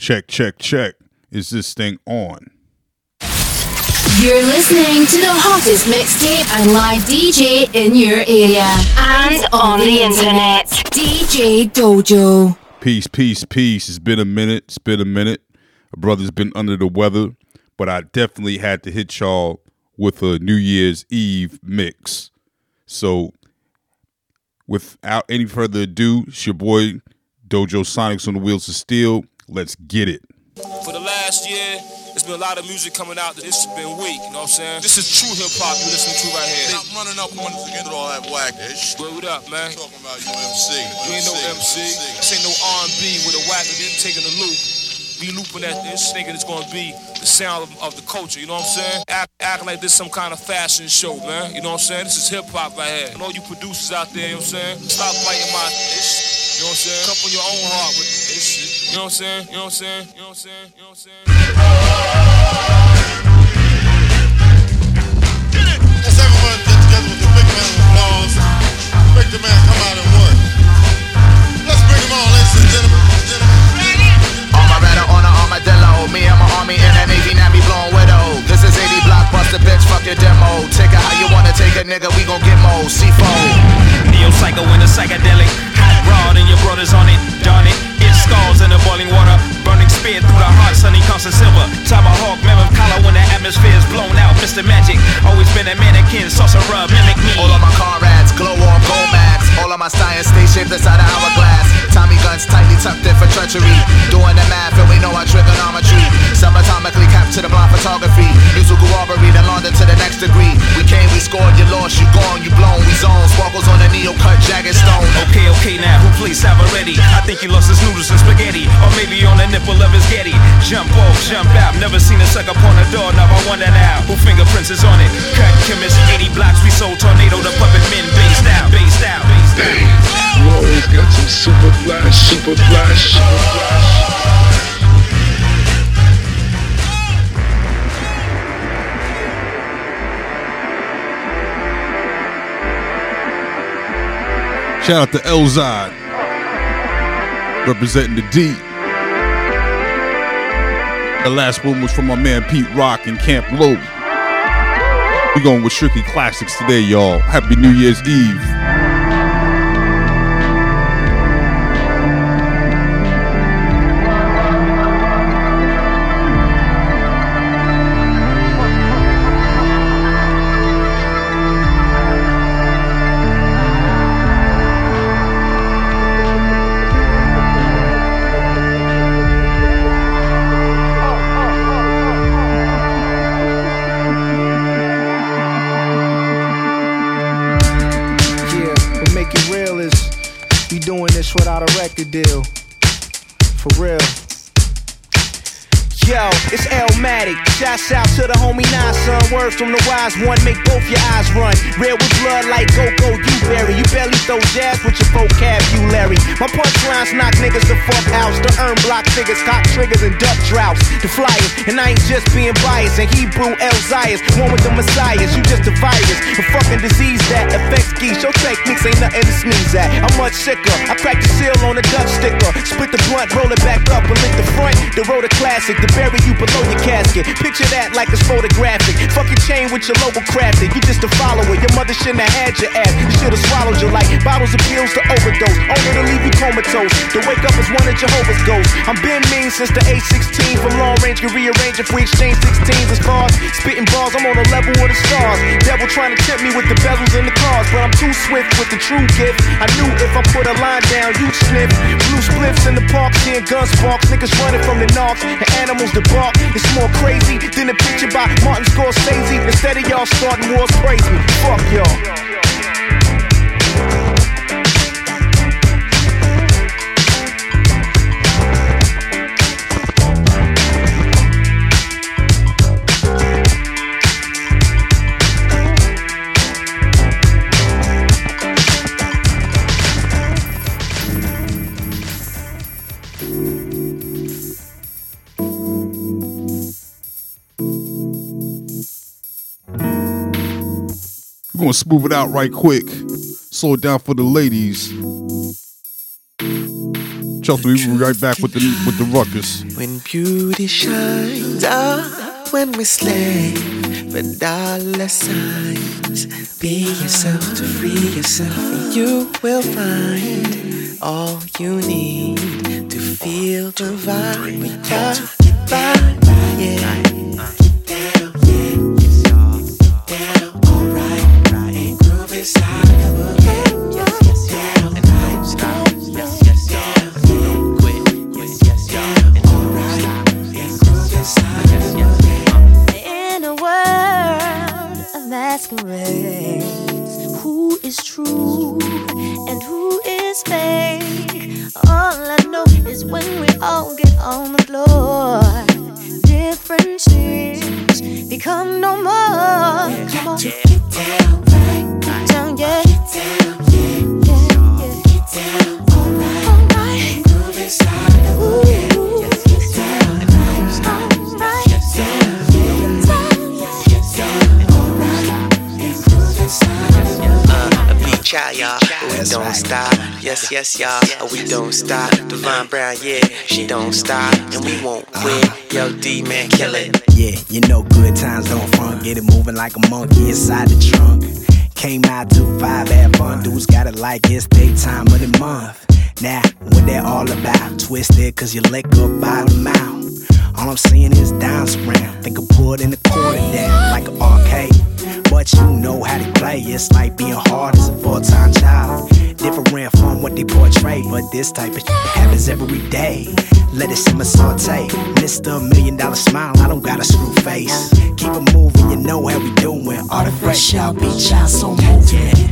Check, check, check. Is this thing on? You're listening to the hottest mixtape and live DJ in your area and on the internet. DJ Dojo. Peace, peace, peace. It's been a minute. It's been a minute. A brother's been under the weather, but I definitely had to hit y'all with a New Year's Eve mix. So, without any further ado, it's your boy Dojo Sonics on the Wheels of Steel. Let's get it. For the last year, there's been a lot of music coming out that this has been weak, you know what I'm saying? This is true hip hop you listening to right here. Stop running up on us again with all that whack ish. Word what up, man? Talking about UMC. You ain't no MC. This ain't no R&B with a whack that didn't taking a loop. Be looping at this, thinking it's gonna be the sound of, of the culture, you know what I'm saying? Act, acting like this some kind of fashion show, man. You know what I'm saying? This is hip hop right here. And all you producers out there, you know what I'm saying? Stop fighting my ish. You know what I'm saying? Come from your own heart with this shit. You know what I'm saying? You know what I'm saying? You know what I'm saying? You know what I'm saying? Let's everyone get together with a big man of applause. Make the man come out and work. Let's bring him on, ladies and gentlemen. Armoretta on an armadillo. Me and my army in a navy navy blowing widow. Oh. This is 80 blockbuster, bitch. Fuck your demo. Take it how you wanna take a nigga. We gon' get mo. C4. Neo psycho in a psychedelic. Rod and your brothers on it. Darn it. It scalds in the boiling water. Burning spear through the heart. Sunny constant silver. Tomahawk, mammoth collar when the atmosphere is blown out. Mr. Magic. Always been a mannequin. Sorcerer, mimic me. All of my comrades glow on gold. All of my science stay shaped inside an hourglass. Tommy guns tightly tucked in for treachery. Doing the math and we know our trigonometry. Subatomically capped to the blind photography. Musical robbery, then London to the next degree. We came, we scored, you lost, you gone, you blown. We zone, sparkles on the neo cut, jagged stone. Okay, okay, now who plays Savaretti? I think he lost his noodles and spaghetti, or maybe on the nipple of his Getty. Jump off, jump out. Never seen a suck upon a door. Now I wonder now who fingerprints is on it. Cut chemist, 80 blocks. We sold tornado. The puppet men based out, based out, based out. Got some super flash, super flash, super flash. Shout out to Elzad, representing the D. The last one was from my man Pete Rock and Camp Lo. We going with strictly classics today, y'all. Happy New Year's Eve. Words from the wise one make both your eyes run. Red with blood like go you berry. You barely throw jazz with your vocabulary. My punchlines knock niggas the fuck out. To earn block figures, cop triggers and duck droughts. The flyers, and I ain't just being biased. And Hebrew Elzias, one with the messiahs. You just a virus, a fucking disease that affects geese. Your techniques ain't nothing to sneeze at. I'm much sicker. I crack the seal on a Dutch sticker. Split the blunt, roll it back up and lick the front. The road a classic, to bury you below your casket. Picture that like it's photographic. Fucking chain with your logo crafted. You just a follower. Your mother shouldn't have had your ass. You should have swallowed your life. Bottles of pills to overdose. Only to leave you comatose. To wake up as one of Jehovah's ghosts. I'm been mean since the age 16. From long range, can rearrange if we exchange 16s as cars. Spitting bars, I'm on a level with the stars. Devil trying to tempt me with the bezels and the cars. But I'm too swift with the true gift. I knew if I put a line down, you'd sniff. Blue spliffs in the park, seeing gun sparks. Niggas running from the knocks. And animals that bark. It's more crazy than a picture by Martin Scorsese. Instead of y'all starting wars, praise me. Fuck y'all. We're gonna smooth it out right quick. Slow it down for the ladies. Trying Chelsea. We'll be right back with the with the ruckus. When beauty shines, ah, when we slay for dollar signs. Be yourself to free yourself, you will find all you need to feel the vibe. By, yeah. Yes, y'all. We don't stop. Divine Brown, yeah, she don't stop. And we won't uh-huh. quit. Yo, D man, kill it. Yeah, you know good times don't front. Get it moving like a monkey inside the trunk. Came out to five, have fun. Dudes got it like it's daytime of the month. Now, what that all about? Twisted, cause you lick up by the mouth. All I'm seeing is dance around. Think I put in the corner down like an arcade. But you know how they play. It's like being hard as a full time child. Different from what they portray. But this type of happens every day. Let it simmer saute. Mr. Million Dollar Smile, I don't got a screw face. Keep it moving, you know how we doing. All the fresh out, beat y'all so moving.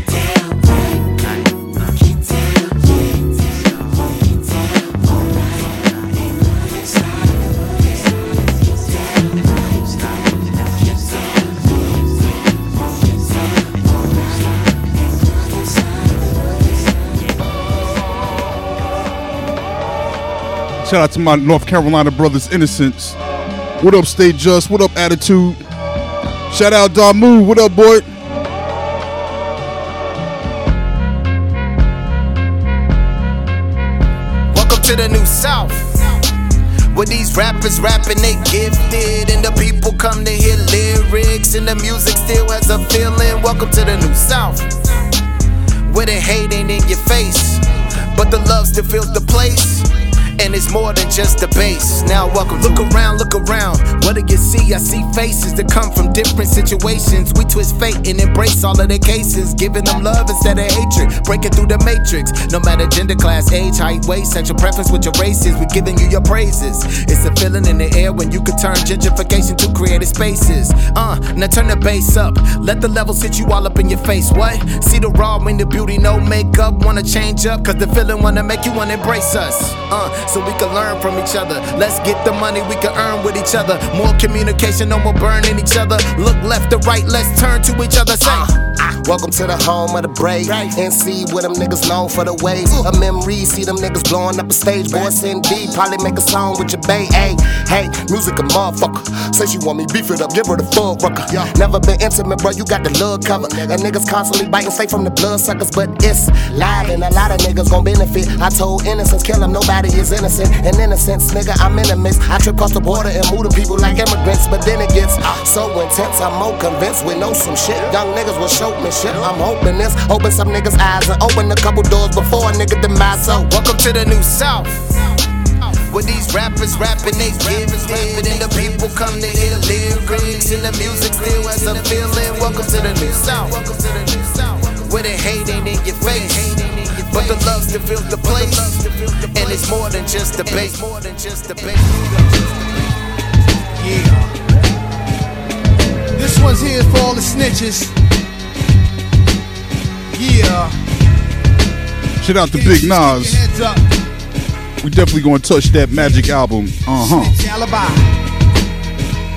Shout out to my North Carolina brothers, Innocence. What up, Stay Just? What up, Attitude? Shout out Damu. What up, boy? Welcome to the new South. Where these rappers rapping, they gifted, and the people come to hear lyrics, and the music still has a feeling. Welcome to the new South. Where the hate ain't in your face, but the love still fills the place. And it's more than just the bass. Now, welcome. Look around, look around. What do you see? I see faces that come from different situations. We twist fate and embrace all of their cases, giving them love instead of hatred. Breaking through the matrix. No matter gender, class, age, height, weight, sexual preference, with your race is, we giving you your praises. It's a feeling in the air when you can turn gentrification to creative spaces. Uh, now turn the bass up. Let the levels hit you all up in your face. What? See the raw in the beauty, no makeup. Wanna change up, cause the feeling wanna make you wanna embrace us. Uh, so we can learn from each other. Let's get the money we can earn with each other. More communication, no more burning each other. Look left to right, let's turn to each other. Say, Welcome to the home of the brave. NC with them niggas known for the waves. A memory, see them niggas blowing up a stage. Boy, D, probably make a song with your bae. Hey, hey, music a motherfucker. Say she want me, beef it up, give her the full rucker. Never been intimate, bro, you got the love cover. And niggas constantly biting straight from the blood suckers, but it's live and a lot of niggas gon' benefit. I told innocence, kill them, nobody is innocent. And innocence, nigga, I'm in a mix. I trip across the border and move to people like immigrants, but then it gets so intense. I'm more convinced we know some shit. Young niggas will showmanship. I'm hoping this, open some niggas' eyes and open a couple doors before a nigga demise. So, welcome to the new South. Where these rappers rapping, they give it, and the people come to hear lyrics, and the music still has a feeling. Welcome to the new South. Where the hate ain't in your face, but the love still fills the place, and it's more than just the bass. More than just the bass. Yeah. This one's here for all the snitches. Yeah. Shout out to Big Nas. We definitely gonna touch that magic album. Uh huh.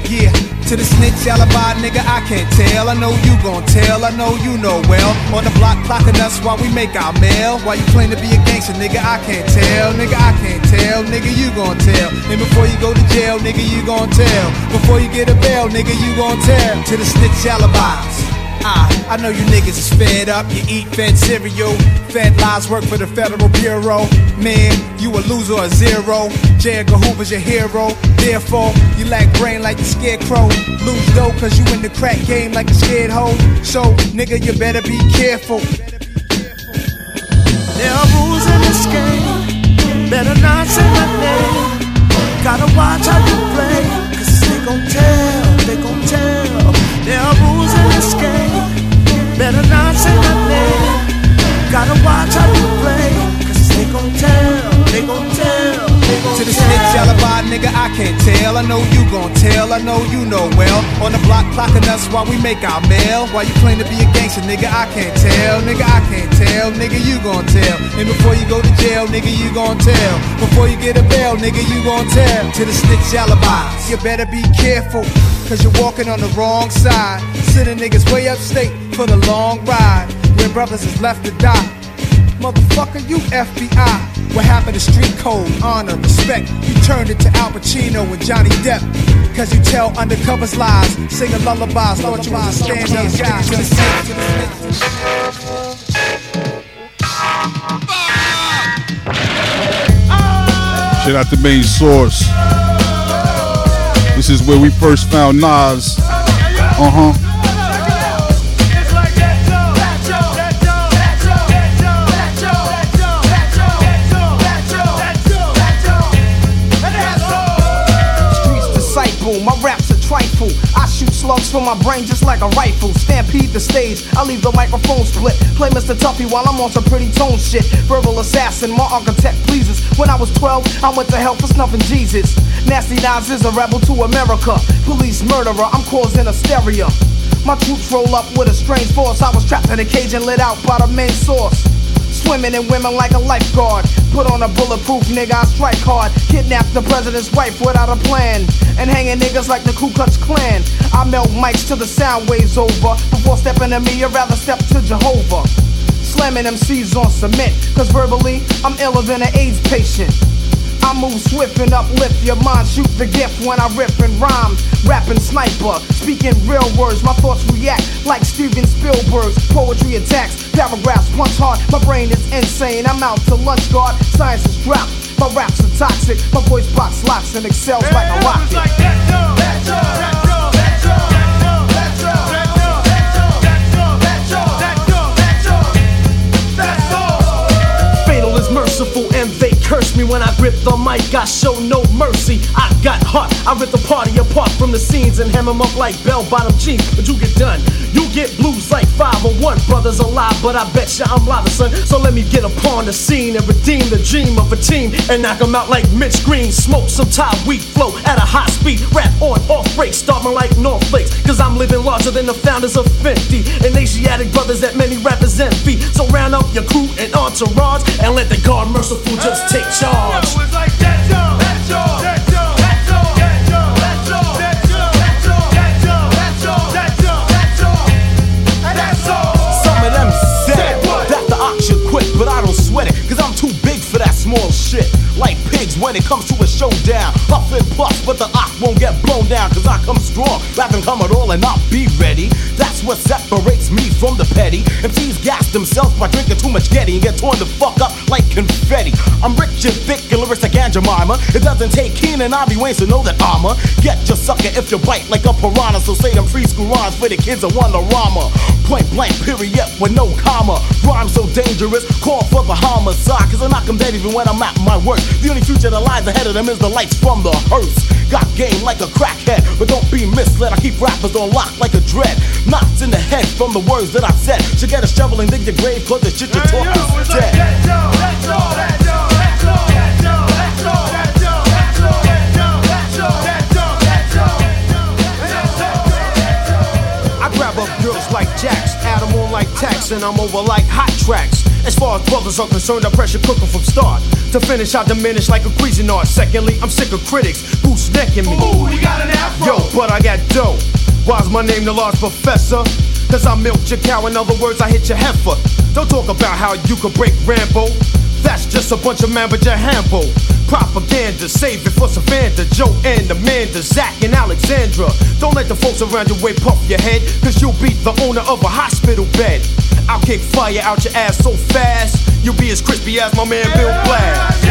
Yeah. To the snitch alibi, nigga, I can't tell. I know you gon' tell, I know you know well. On the block clocking us while we make our mail. Why you claim to be a gangster, nigga, I can't tell. Nigga, I can't tell. Nigga, you gon' tell. And before you go to jail, nigga, you gon' tell. Before you get a bail, nigga, you gon' tell. To the snitch alibis. Ah, I know you niggas is fed up. You eat fed cereal. Fed lies work for the Federal Bureau. Man, you a loser or a zero. J. Edgar Hoover's your hero. Therefore, you lack brain like the scarecrow. Lose dough cause you in the crack game like a scared hoe. So, nigga, you better be careful. There are rules in this game. Better not say my name. Gotta watch how you play. Cause they gon' tell, they gon' tell. There are rules in this game. Better not say name. Gotta watch how you play. Cause they gon' tell, they gon' tell. They gon' To the snitch alibi, nigga, I can't tell. I know you gon' tell, I know you know well. On the block clocking us while we make our mail. While you claim to be a gangster, nigga, I can't tell. Nigga, I can't tell. Nigga, you gon' tell. And before you go to jail, nigga, you gon' tell. Before you get a bail, nigga, you gon' tell. To the snitch alibi, you better be careful. Cause you're walking on the wrong side. Sending niggas way upstate for the long ride. Where brothers is left to die. Motherfucker, you FBI. What happened to street code, honor, respect? You turned it to Al Pacino and Johnny Depp. Cause you tell undercovers lies, singing lullabies, thought you was a stand up guy. To the snitch, to the snitch. Shout out to main source. Is where we first found Nas. Uh huh. Slugs from my brain just like a rifle. Stampede the stage, I leave the microphone split. Play Mr. Tuffy while I'm on some pretty tone shit. Verbal assassin, my architect pleases. When I was 12, I went to hell for snuffing Jesus. Nasty Nas is a rebel to America. Police murderer, I'm causing hysteria. My troops roll up with a strange force. I was trapped in a cage and lit out by the main source. Swimming in women like a lifeguard. Put on a bulletproof nigga, I strike hard. Kidnap the president's wife without a plan. And hanging niggas like the Ku Klux Klan. I melt mics till the sound waves over. Before stepping to me, I'd rather step to Jehovah. Slamming MCs on cement. Cause verbally, I'm iller than an AIDS patient. I move swift and uplift your mind. Shoot the gift when I rip and rhyme. Rapping sniper, speaking real words. My thoughts react like Steven Spielberg's poetry attacks. Paragraphs punch hard. My brain is insane. I'm out to lunch guard. Science is dropped. My raps are toxic. My voice box locks and excels like a rocket. Fatal is merciful and they curse me when I grip the mic. I show no mercy. I got heart. I rip the party apart from the scenes and hem 'em up like bell bottom jeans. But you get done. You get blues like 501. Brothers alive, but I bet you I'm live, son. So let me get upon the scene and redeem the dream of a team and knock 'em out like Mitch Green. Smoke some Thai weed flow at a high speed. Rap on, off break, starting like North Flakes. Cause I'm living larger than the founders of Fendi. And Asiatic brothers that many rappers envy. So round up your crew and entourage and let the God merciful just take charge. Some shit. Like pigs when it comes to a showdown. Puff and puff, but the ox won't get blown down, cause I come strong. Than come at all and I'll be ready. That's what separates me from the petty. MCs gas themselves by drinking too much Getty and get torn the fuck up like confetti. I'm rich and thick and lyrics like Jemima. It doesn't take Keenan Ivory Wayans to know that armor. Get your sucker if you bite like a piranha. So say them preschool rhymes for the kids of Wonderama. Point blank, period, with no comma. Rhyme so dangerous, call for the homicide. Cause I knock them dead even when I'm at my worst. The only future that lies ahead of them is the lights from the hearse. Got game like a crackhead, but don't be misled. I keep rappers on lock like a dread. Knots in the head from the words that I said. Should get a shovel and dig your grave, cause the shit you talk is dead. I grab up girls like jacks, add them on like tax, and I'm over like hot tracks. As far as brothers are concerned, I pressure cook from start. To finish, I diminish like a Cuisinart. Secondly, I'm sick of critics who's necking me. Ooh, you got an afro. Yo, but I got dough. Why's my name the large professor? Cause I milked your cow, in other words, I hit your heifer. Don't talk about how you could break Rambo. That's just a bunch of man but your handful. Propaganda, save it for Savannah, Joe and Amanda, Zach and Alexandra. Don't let the folks around your way puff your head, cause you'll be the owner of a hospital bed. I'll kick fire out your ass so fast, you'll be as crispy as my man Bill Blass.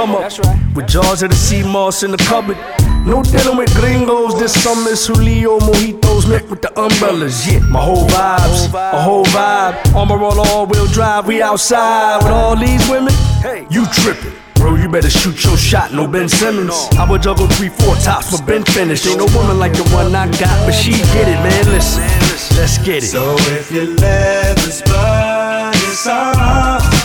Come up. With jars of the sea moss in the cupboard. No dealing with gringos this summer. Julio mojitos met with the umbrellas. Yeah, my whole vibes, a whole vibe. Armor all all wheel drive. We outside with all these women. Hey, you tripping. Bro, you better shoot your shot, no Ben Simmons. I would juggle three, four tops, but Ben finished. Ain't no woman like the one I got, but she get it, man. Listen, let's get it. So if your leather's bud is on,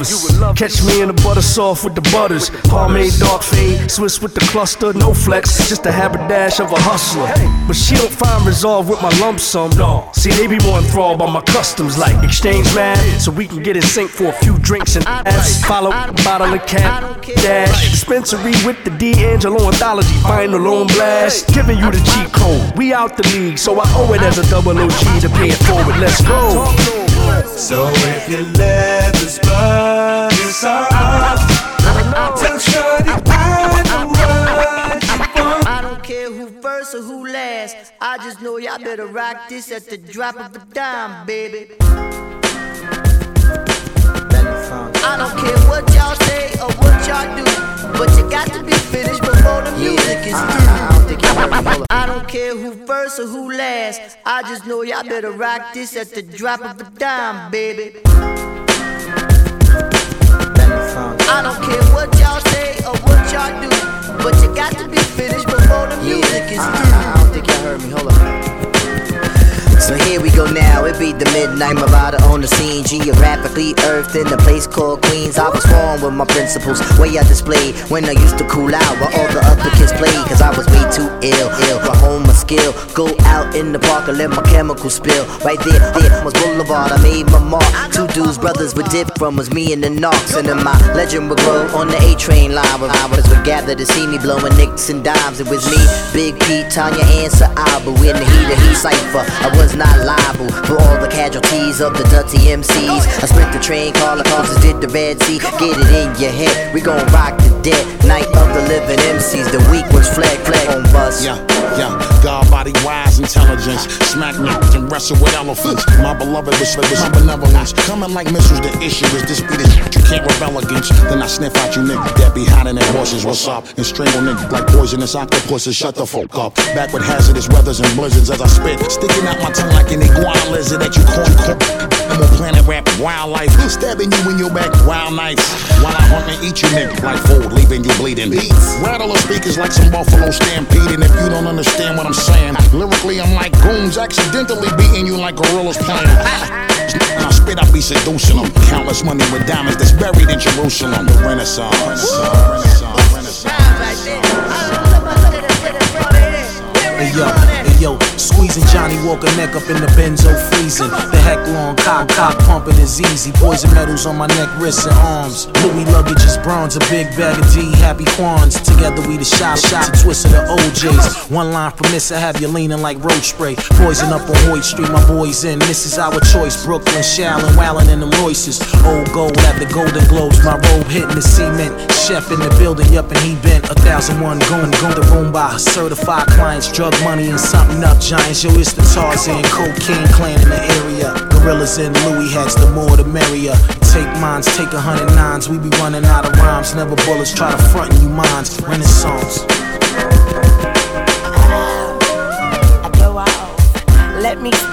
or, you would love. Catch me in the butter soft with the butters. Pomade, dark fade, Swiss with the cluster, no flex, just a haberdash of a hustler. But she don't find resolve with my lump sum. No, see they be more enthralled by my customs, like exchange man, so we can get in sync for a few drinks and ass. Follow a bottle of cap, dash, dispensary with the D'Angelo anthology, final on blast, giving you the cheat code. We out the league, so I owe it as a double OG to pay it forward. Let's go. So if your leather's bud is on, tell Shorty I know what you want. I don't care who first or who last. I just know y'all better rock this at the drop of a dime, baby microphone. I don't care what y'all say or what y'all do, but you got to be finished before the music is uh, through. I don't care who first or who last. I just know y'all better rock this at the drop of a dime, baby. I don't care what y'all say or what y'all do, but you got to be finished before the music is uh, through. I, don't think y'all heard me. Hold on. So here we go now, it be the midnight Marauder on the scene. Geographically earthed in a place called Queens. I was formed with my principles, way I displayed. When I used to cool out while all the other kids played. Cause I was way too ill, ill. To hone my skill. Go out in the park and let my chemicals spill. Right there, there was Boulevard, I made my mark. Two dudes, brothers would dip from was me and the knocks And then my legend would grow on the A-train line. Where I was would gather to see me blowing nicks and dimes. It was me, Big Pete, Tanya, and Sa'abu In the heat of heat cipher, I was not liable For all the casualties of the dirty MCs I split the train, call the causes, did the Red Sea. Get it in your head, we gon' rock the dead Night of the living MCs, the weak ones flag, flag on bus. Yeah, yeah, God body wise intelligence. Smack me and wrestle with elephants. My beloved was with my benevolence. Coming like missiles, the issue is this be the you can't rebel against. Then I sniff out you niggas that be hiding their horses. What's up? And strangle niggas like poisonous octopuses. Shut the fuck up. Back with hazardous weathers and blizzards as I spit. Sticking out my tongue like an iguana lizard that you call I'm on planet rap wildlife. Stabbing you in your back, wild nights. While I hunt and eat you niggas like food, leaving you bleeding. Beats. Rattle the speakers like some buffalo stampede. And if you don't understand what I'm saying, lyrically I'm like goons accidentally beating you like gorillas playing. When I spit, I be seducing them. Countless money with diamonds that's buried in Jerusalem. The Renaissance. Renaissance. Renaissance. Hey yo, hey yo, squeezing Johnny Walker neck up in the benzo freezing. The heck long cock, cock pumping is easy. Poison metals on my neck, wrists, and arms. Louis luggage is bronze, a big bag of D, happy quans. Together we the shop, shot to twist of the OJs. One line from miss, I have you leaning like roach spray. Poison up on Hoyt Street, my boys in. This is our choice. Brooklyn, Shallon, Wallin, and them Royces. Old gold at the Golden Globes, my robe hitting the cement. Chef in the building, yup, and he bent a thousand one going, going the room by certified clients, drug money and something up giants. Yo, it's the Tarzan, cocaine clan in the area. Gorillas and Louis hats, the more the merrier. Take mines, take a hundred nines. We be running out of rhymes, never bullets. Try to front you minds. Renaissance.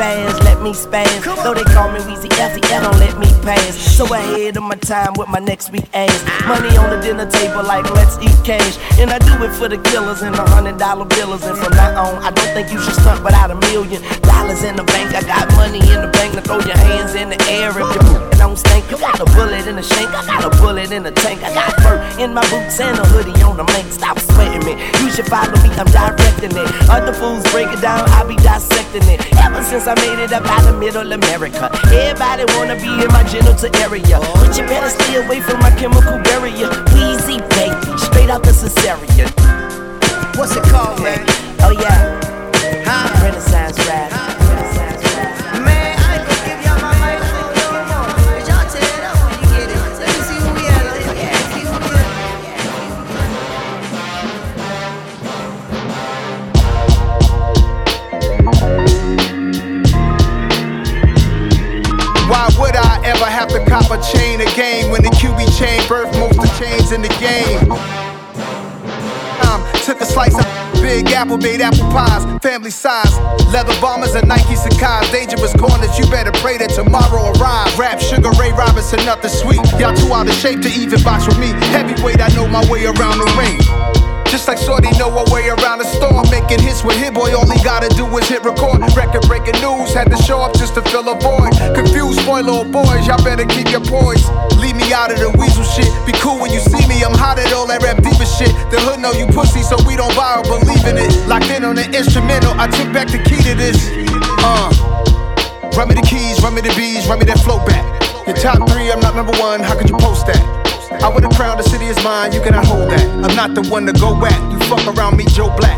Spaz, let me spaz. Though they call me Weezy F, don't let me pass. So ahead of my time with my next week ass. Ah. Money on the dinner table like let's eat cash. And I do it for the killers and the hundred dollar billers. And from now on, I don't think you should stunt without a million dollars in the bank. I got money in the bank to throw your hands in the air if you don't stink. You got a bullet in the shank, I got a bullet in the tank. I got fur in my boots and a hoodie on the mink. Stop sweating me. You should follow me, I'm directing it. Other fools break it down, I be dissecting it. Ever since I made it up out of middle America, everybody wanna be in my genital area. But you better stay away from my chemical barrier. Weezy baby, straight out the cesarean. What's it called, man? Oh yeah, Renaissance rap. Have a chain again when the QB chain birthed most of the chains in the game? Um, took a slice of Big Apple made apple pies, family size. Leather bombers and Nike Sacai's. Dangerous corners, you better pray that tomorrow arrives. Rap Sugar Ray Robinson, nothing sweet. Y'all too out of shape to even box with me. Heavyweight, I know my way around the ring. Just like Shorty know her way around the storm, making hits with Hit Boy. All he gotta do is hit record. Record breaking news, had to show up just to fill a void. Little boys, y'all better keep your poise. Leave me out of the weasel shit. Be cool when you see me, I'm hot at all that rap diva shit. The hood know you pussy, so we don't buy or believe in it. Locked in on the instrumental, I took back the key to this. Uh, run me the keys, run me the bees, run me that flow back. Your top three, I'm not number one, how could you post that? I would've crowned the city is mine, you cannot hold that. I'm not the one to go at. You fuck around me, Joe Black.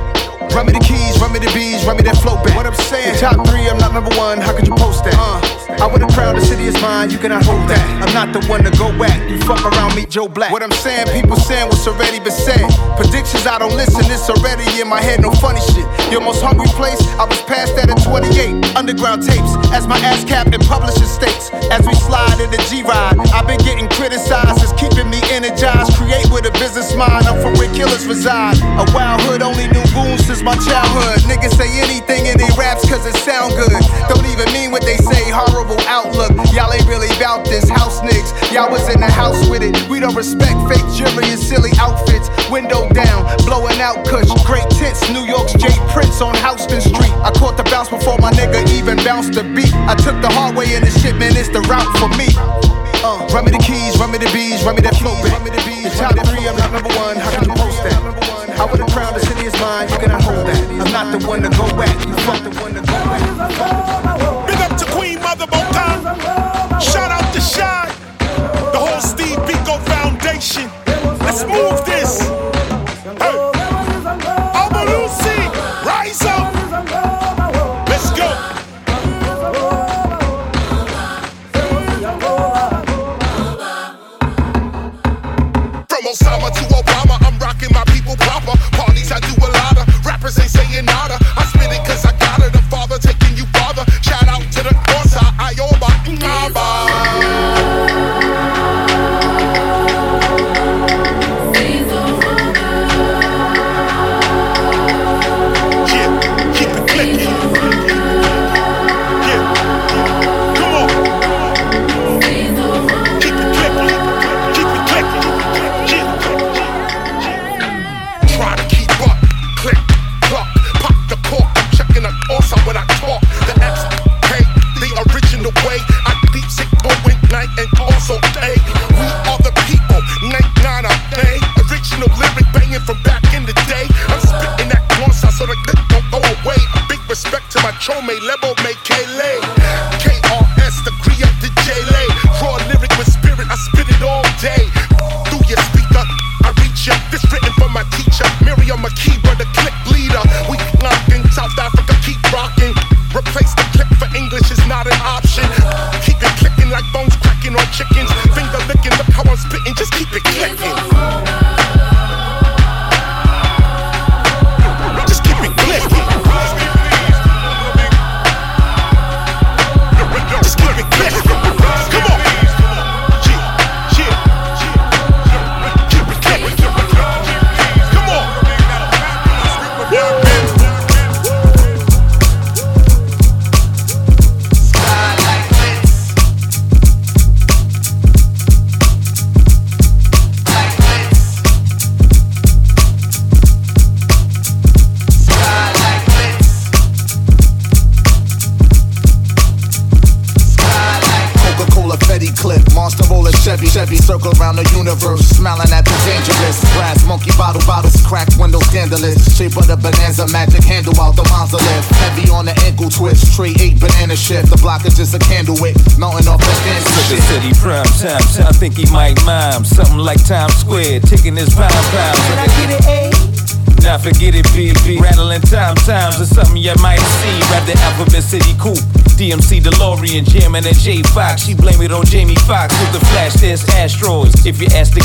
Run me the keys, run me the bees, run me that flow back. What I'm saying, top three, I'm not number one, how could you post that? Uh, I would've crowned the city is mine, you cannot hold that. I'm not the one to go at. You fuck around me, Joe Black. What I'm saying, people saying what's already been said. Predictions, I don't listen, it's already in my head, no funny shit. Your most hungry place, I was past that at 28. Underground tapes, as my ass cap and publishing states. As we slide in the G ride, I've been getting criticized, it's keeping me energized. Create with a business mind, I'm from where killers reside. A wild hood only knew goons since my childhood. Niggas say anything in they raps cause it sound good. Don't even mean what they say, horrible outlook. Y'all ain't really bout this house niggas. Y'all was in the house with it. We don't respect fake jewelry and silly outfits. Window down, blowing out kush. Great tits, New York's J Prince on Houston Street. I caught the bounce before my nigga even bounced the beat. I took the hard way in the shit, man, it's the route for me. Uh, run me the keys, run me the bees, run me that flow back. The top three, I'm not number one. How can you post that? I would have crowned the mine, you cannot hold that. I'm not the one to go back, you fuck the one to go back. Big up to Queen Mother Motown. Shout out to Shy. The whole Steve Biko Foundation. Let's move this. Jamming at J Fox. She blame it on Jamie Foxx with the flash test asteroids. If you ask the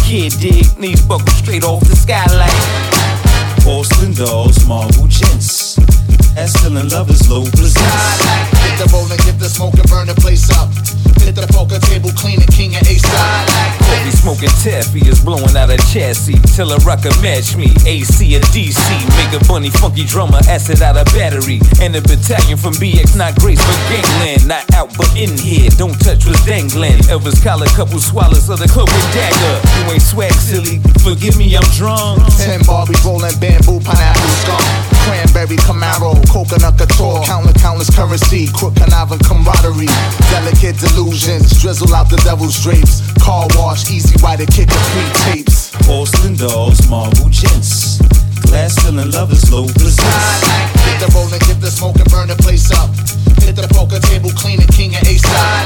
Till a rocker match me. AC or DC. Make a bunny funky drummer, acid out a battery. And a battalion from BX, not grace, but gangland. Not out, but in here. Don't touch what's dangling. Elvis collar, couple swallows of the cloak and dagger. You ain't swag silly. Forgive me, I'm drunk. Ten Barbie rolling bamboo, pineapple skunk. Cranberry Camaro, coconut couture, countless, countless currency, crook conniving camaraderie, delicate delusions, drizzle out the devil's drapes, car wash, easy rider, kick of three tapes. Porcelain dolls, marble gents. Glass filling lovers, low presents. Hit the roll and get the smoke and burn the place up. Hit the poker table, clean it, king and ace up.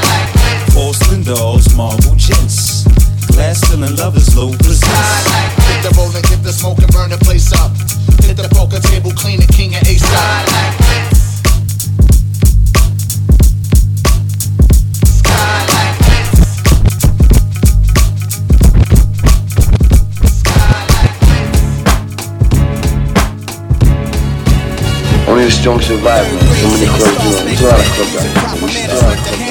Porcelain dolls, marble gents. Glass filling lovers, low presents. Hit the roll and get the smoke and burn the place up. Hit the poker table, clean it, king and ace up. Only a strong survivor. So many clubs doing. There's a lot of clubs out there. We still have clubs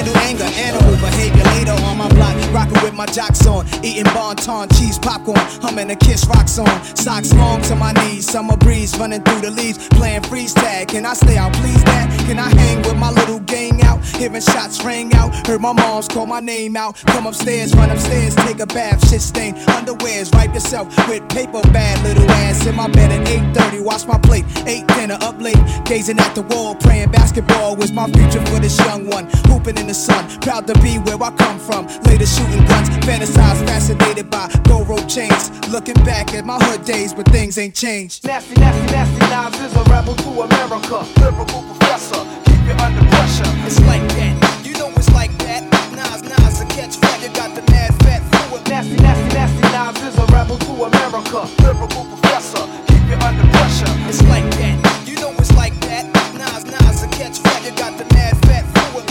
with my jocks on. Eating bonton, cheese popcorn, humming a kiss rock song. Socks long to my knees, summer breeze running through the leaves. Playing freeze tag. Can I stay out, please, dad? Can I hang with my little gang out? Hearing shots ring out. Heard my mom's call my name out. Come upstairs, run upstairs, take a bath, shit stain. Underwears, wipe yourself with paper bad little ass in my bed at 8:30. Wash my plate, ate dinner up late, gazing at the wall, praying basketball was my future for this young one. Hooping in the sun, proud to be where I come from. Later shooting guns, fantasize, fascinated by gold rope chains. Looking back at my hood days, but things ain't changed. Nasty, nasty, nasty Nas is a rebel to America. Lyrical professor, keep you under pressure. It's like that, you know it's like that. Nas, Nas, a catch fat, you got the mad fat fluid. Nasty, nasty, nasty Nas is a rebel to America. Lyrical professor, keep you under pressure. It's like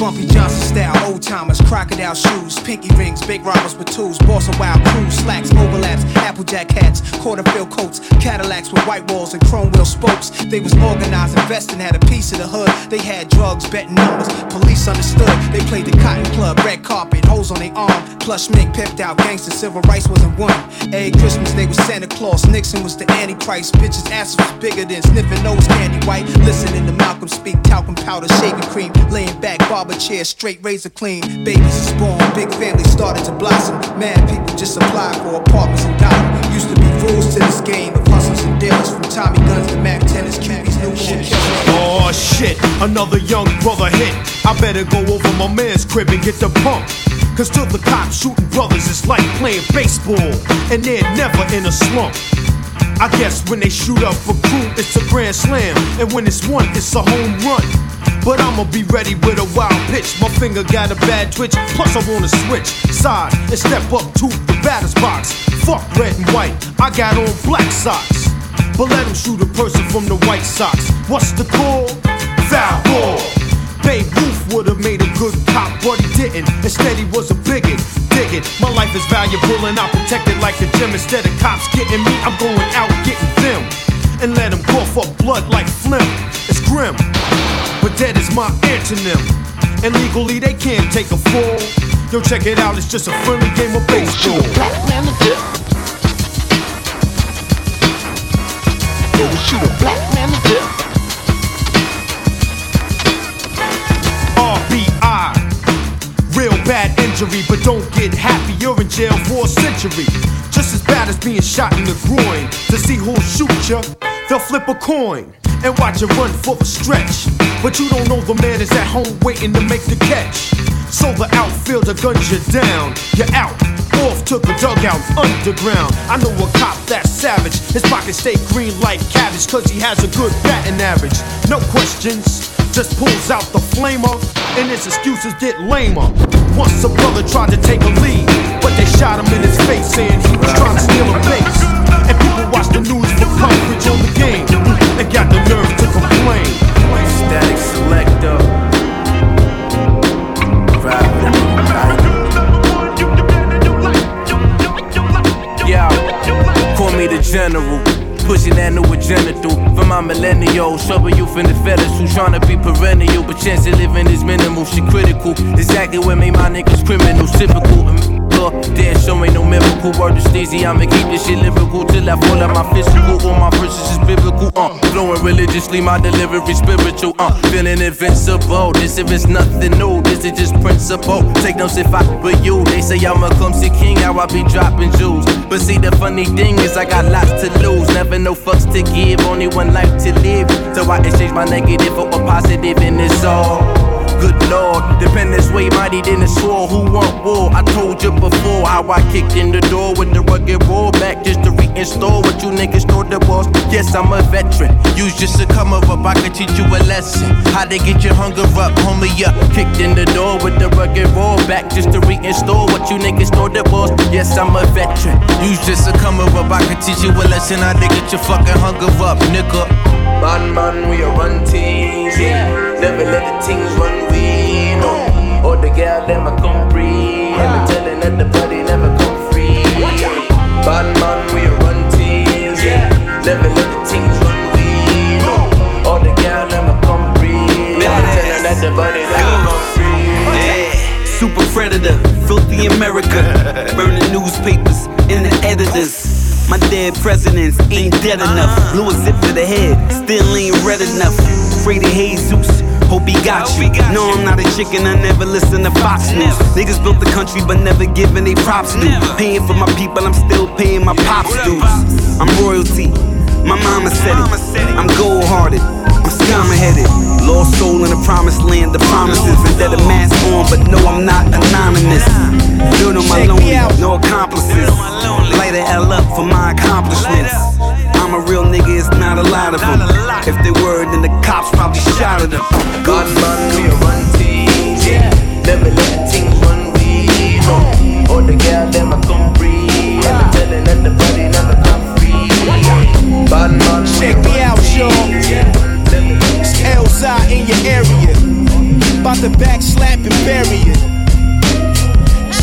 Bumpy Johnson style, old timers, crocodile shoes, pinky rings, big robbers with tools, boss of wild crews, slacks, overlaps, applejack hats, quarter fill coats, Cadillacs with white walls and chrome wheel spokes. They was organized, investing, had a piece of the hood. They had drugs, betting numbers, police understood. They played the cotton club, red carpet, holes on their arm, plush mink, pipped out, gangster, civil rights wasn't one. Every Christmas they was Santa Claus, Nixon was the Antichrist, bitches' asses was bigger than sniffing nose candy white. Listening to Malcolm speak, talcum powder, shaving cream, laying back, barber chair, straight razor clean. Babies is born, big family started to blossom. Mad people just applied for apartments and dollars. Used to be rules to this game of hustlers and dealers, from Tommy guns to Mac 10s, cuties, new shit. Oh shit, another young brother hit. I better go over my man's crib and get the pump. Cause to the cops shooting brothers is like playing baseball, and they're never in a slump. I guess when they shoot up a crew, it's a grand slam, and when it's one, it's a home run. But I'ma be ready with a wild pitch. My finger got a bad twitch, plus I wanna switch side and step up to the batter's box. Fuck red and white, I got on black socks. But let him shoot a person from the White Sox. What's the call? Foul ball. Babe Ruth would've made a good cop, but he didn't. Instead, he was a bigot. Dig it. My life is valuable and I protect it like the gym. Instead of cops getting me, I'm going out getting them. And let them cough up blood like phlegm. It's grim, but that is my antonym. And legally, they can't take a fall. Yo, check it out, it's just a friendly game of baseball. shoot a black man to death. RBI. Real bad injury, but don't get happy. You're in jail for a century. Just as bad as being shot in the groin. To see who'll shoot ya, they'll flip a coin and watch it run for the stretch. But you don't know the man is at home waiting to make the catch. So the outfielder guns you down. You're out. Off to the dugout underground. I know a cop that's savage. His pockets stay green like cabbage, cause he has a good batting average. No questions, just pulls out the flamer, and his excuses get lamer. Once a brother tried to take a lead, but they shot him in his face, saying he was trying to steal a base. And people watch the news for coverage on the game, and got the nerve to complain. Static selector. Yeah, call me the general. Pushing that new agenda through for my millennials. Showing you from the fellas who tryna be perennial, but chance of living is minimal. She critical. Exactly what made my niggas criminals. Typical. Damn, show ain't no miracle. Word to Stacey, I'ma keep this shit lyrical till I fall out my physical. All my verses is biblical. Uh, flowing religiously, my delivery spiritual. Uh, feeling invincible. This if it's nothing new, this is just principle. Take notes if I were you. They say I'm a clumsy king, how I be dropping jewels. But see, the funny thing is, I got lots to lose. Never no fucks to give, only one life to live. So I exchange my negative for a positive, and it's all good lord. Dependence way mighty than a sword. Who want war? I told you before how I kicked in the door with the rugged roll back just to reinstall what you niggas thought the was. Yes, I'm a veteran. Use just to come up, I could teach you a lesson. How to get your hunger up, homie up. Kicked in the door with the rugged roll back just to reinstall what you niggas thought the was. Yes, I'm a veteran. Use just to come up, I could teach you a lesson. How to get your fucking hunger up, nigga. Man, man, we a run teams. Yeah. Never let the things run we no. Or the girl them a come free. And me telling that the body never come free. Bad man, we a run teams. Yeah. Never let the things run we no. Or the girl them a come free. And me telling that the body never come free. Super predator, filthy America. Burning newspapers and the editors. My dead presidents ain't dead enough. Blew a zip to the head, still ain't red enough. Afraid of Jesus, hope he got you. No, I'm not a chicken, I never listen to Fox News. Niggas built the country, but never giving they props due. Paying for my people, I'm still paying my pops dues. I'm royalty, my mama said it. I'm gold hearted, I'm scum headed. Lost soul in the promised land, the promises. And that a mask on, but no, I'm not anonymous. Good on my lonely, no accomplices. Light L up for my accomplishments. I'm a real nigga, it's not a lot of them. If they were, then the cops probably shot at them. God man, we run things, yeah. Never let things run we no. All the girl them a come free, and I'm telling that the body never come free. Bad man, Check me out, y'all. It's Elzhi in your area. About to back slap and bury it.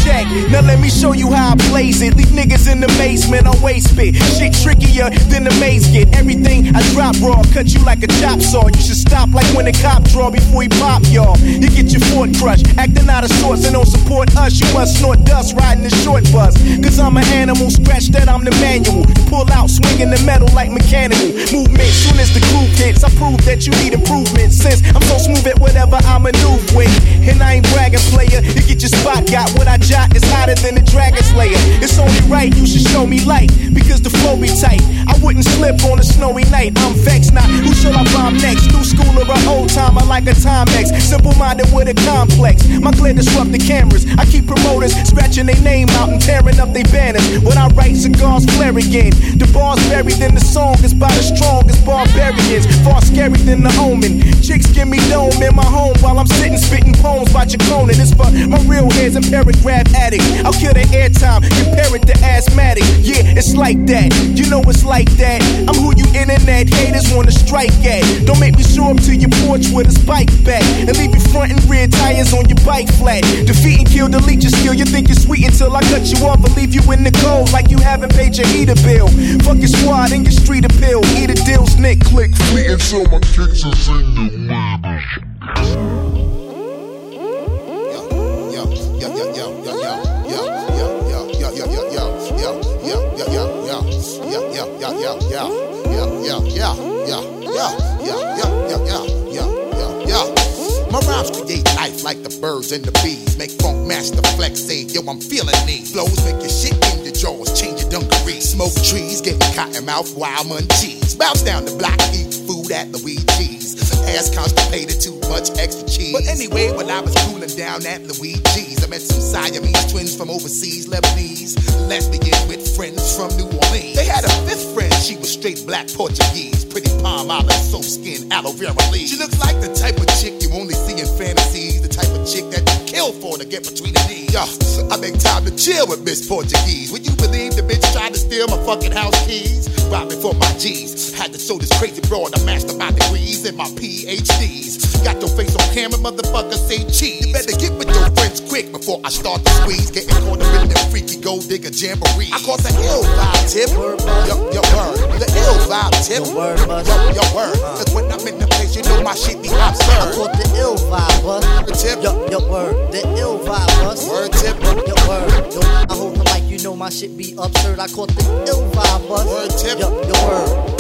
Check. Now let me show you how I blaze it. Leave niggas in the basement on waste spit. Shit trickier than the maze get. Everything I drop raw, cut you like a chop saw. You should stop like when a cop draw before he pop y'all. You get your foot crushed, acting out of sorts and don't support us. You must snort dust riding the short bus. Cause I'm an animal, scratch that I'm the manual. Pull out, swinging the metal like mechanical. Movement, soon as the groove hits, I prove that you need improvement. Since I'm so smooth at whatever I maneuver with. And I ain't bragging, player. You get your spot got. What I jot is hotter than the dragon slayer. It's only right you should show me light. Because the flow be tight. I wouldn't slip on a snowy night. I'm vexed now. Who shall I bomb next? New school or an old timer like a Timex. Simple minded with a complex. My glare disrupt the cameras. I keep promoters scratching their name out and tearing up their banners. When I write cigars flare again. The bar's buried in the song is by the strongest barbarians. Far scary than the omen. Chicks give me dome in my home while I'm sitting spitting poems by Chacon. And it's for my real heads and paragraph addict. I'll kill the airtime, compare it to asthmatic. Yeah, it's like that. You know it's like that. I'm who you internet haters wanna strike at. Don't make me show up to your porch with a spike back and leave you front and rear tires on your bike flat. Defeat and kill, delete your skill. You think you're sweet until I cut you off and leave you in the cold like you haven't paid your heater bill. Fuck your squad and your street appeal. Eat a deal's nick, click fleet until my kicks is in your My rhymes create life like the birds and the bees. Make funk master flex say, yo, I'm feeling these. Flows make your shit in your jaws, change your dungarees. Smoke trees, getting cotton mouth, wild munchies. Bounce down the block, eat food at Luigi's. Ass constipated, too much extra cheese. But anyway, while I was cooling down at Luigi's, I met some Siamese twins from overseas, Lebanese. Lesbian with friends from New Orleans. They had a fifth friend, she was straight black Portuguese. Pretty palm olive, soap skin, aloe vera leaves. She looks like the type of chick you only see in fantasies. Type of chick that you kill for to get between the knees. I make time to chill with Miss Portuguese. Would you believe the bitch tried to steal my fucking house keys? Robbing for my G's. Had to show this crazy broad I master my degrees and my PhDs. Got your face on camera, motherfucker, say cheese. You better get with your friends quick before I start to squeeze. Getting caught up in them freaky gold digger jamboree. I caught the ill vibe tip. Yo, yo, word. The ill vibe tip. Yo, yo, word. Cause when I'm in the place, you know my shit be absurd. I caught the ill vibe, bus. The tip. Yo, yo, word. The ill vibe, bus. Word tip. Yo, word. Yo, I hold the mic, you know my shit be absurd. I caught the ill vibe, bus. Word tip. Yo, yo, word.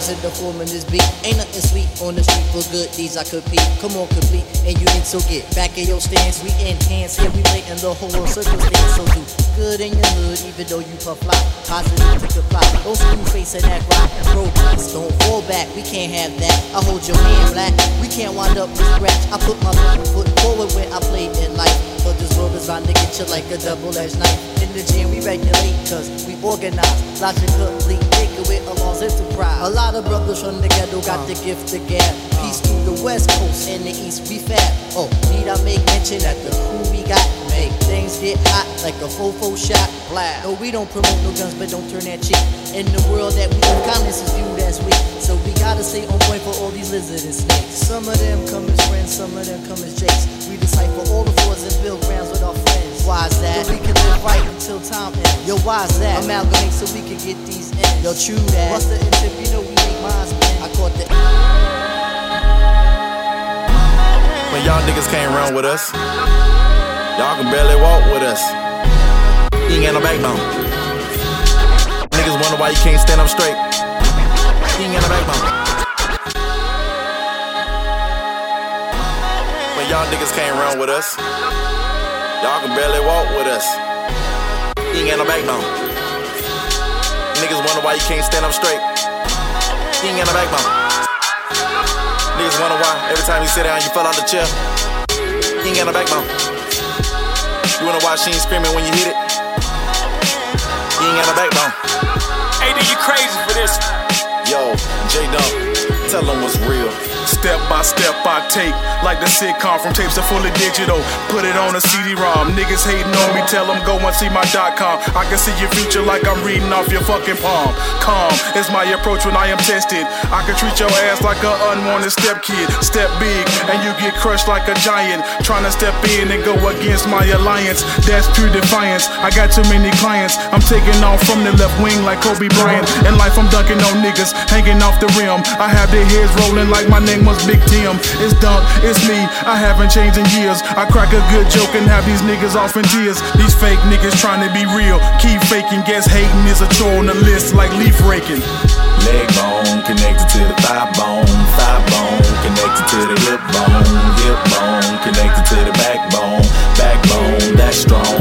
My the form in this beat. Ain't nothing sweet on the street for good deeds I could compete. Come on, complete, and you need so get back in your stance. We enhance, yeah, we lay in the whole world circumstance. So do good in your hood, even though you puff fly. Positive to comply. Don't screw face and rock. Bro, please don't fall back. We can't have that. I hold your hand black. We can't wind up with scratch. I put my foot forward when I play in life. But this world is bound to get you like a double-edged knife. In the gym, we regulate, cause we organize. Logically, take away a lost enterprise. A lot of brothers from the ghetto got the uh-huh. gift to gab. Peace to the west coast and the east, we fab. Oh, need I make mention that the crew we got make things get hot like a fofo shot. Blast. No, we don't promote no guns, but don't turn that cheek. In the world that we live, kindness is viewed as weak. So we gotta stay on point for all these lizards and snakes. Some of them come as friends, some of them come as jakes. We decipher all the Why's that? So we can live right until time ends. Yo, why's that? Amalgamate so we can get these ends. Yo, true that. What's the tip? You know we make minds spin. I caught the. When y'all niggas can't run with us. Y'all can barely walk with us. You ain't got no backbone. Niggas wonder why you can't stand up straight. You ain't got no backbone. When y'all niggas can't run with us. Y'all can barely walk with us. You ain't got no backbone. Niggas wonder why you can't stand up straight. You ain't got no backbone. Niggas wonder why every time you sit down you fall out the chair. You ain't got no backbone. You wanna why she ain't screaming when you hit it? You ain't got no backbone. Hey, you crazy for this? Yo, J Dump, tell them what's real. Step by step I take, like the sitcom from tapes to fully digital. Put it on a CD-ROM. Niggas hating on me, tell them go and see my dot com. I can see your future like I'm reading off your fucking palm. Calm is my approach when I am tested. I can treat your ass like an unwanted stepkid. Step big and you get crushed like a giant. Trying to step in and go against my alliance. That's pure defiance. I got too many clients. I'm taking off from the left wing like Kobe Bryant. In life I'm dunking on niggas, hanging off the rim. I have their heads rolling like my name was Big Tim. Um, it's Dunk, it's me. I haven't changed in years. I crack a good joke and have these niggas off in tears. These fake niggas trying to be real. Keep faking. Guess hating is a chore on the list like leaf raking. Leg bone connected to the thigh bone, thigh bone connected to the hip bone, hip bone connected to the backbone, backbone that's strong,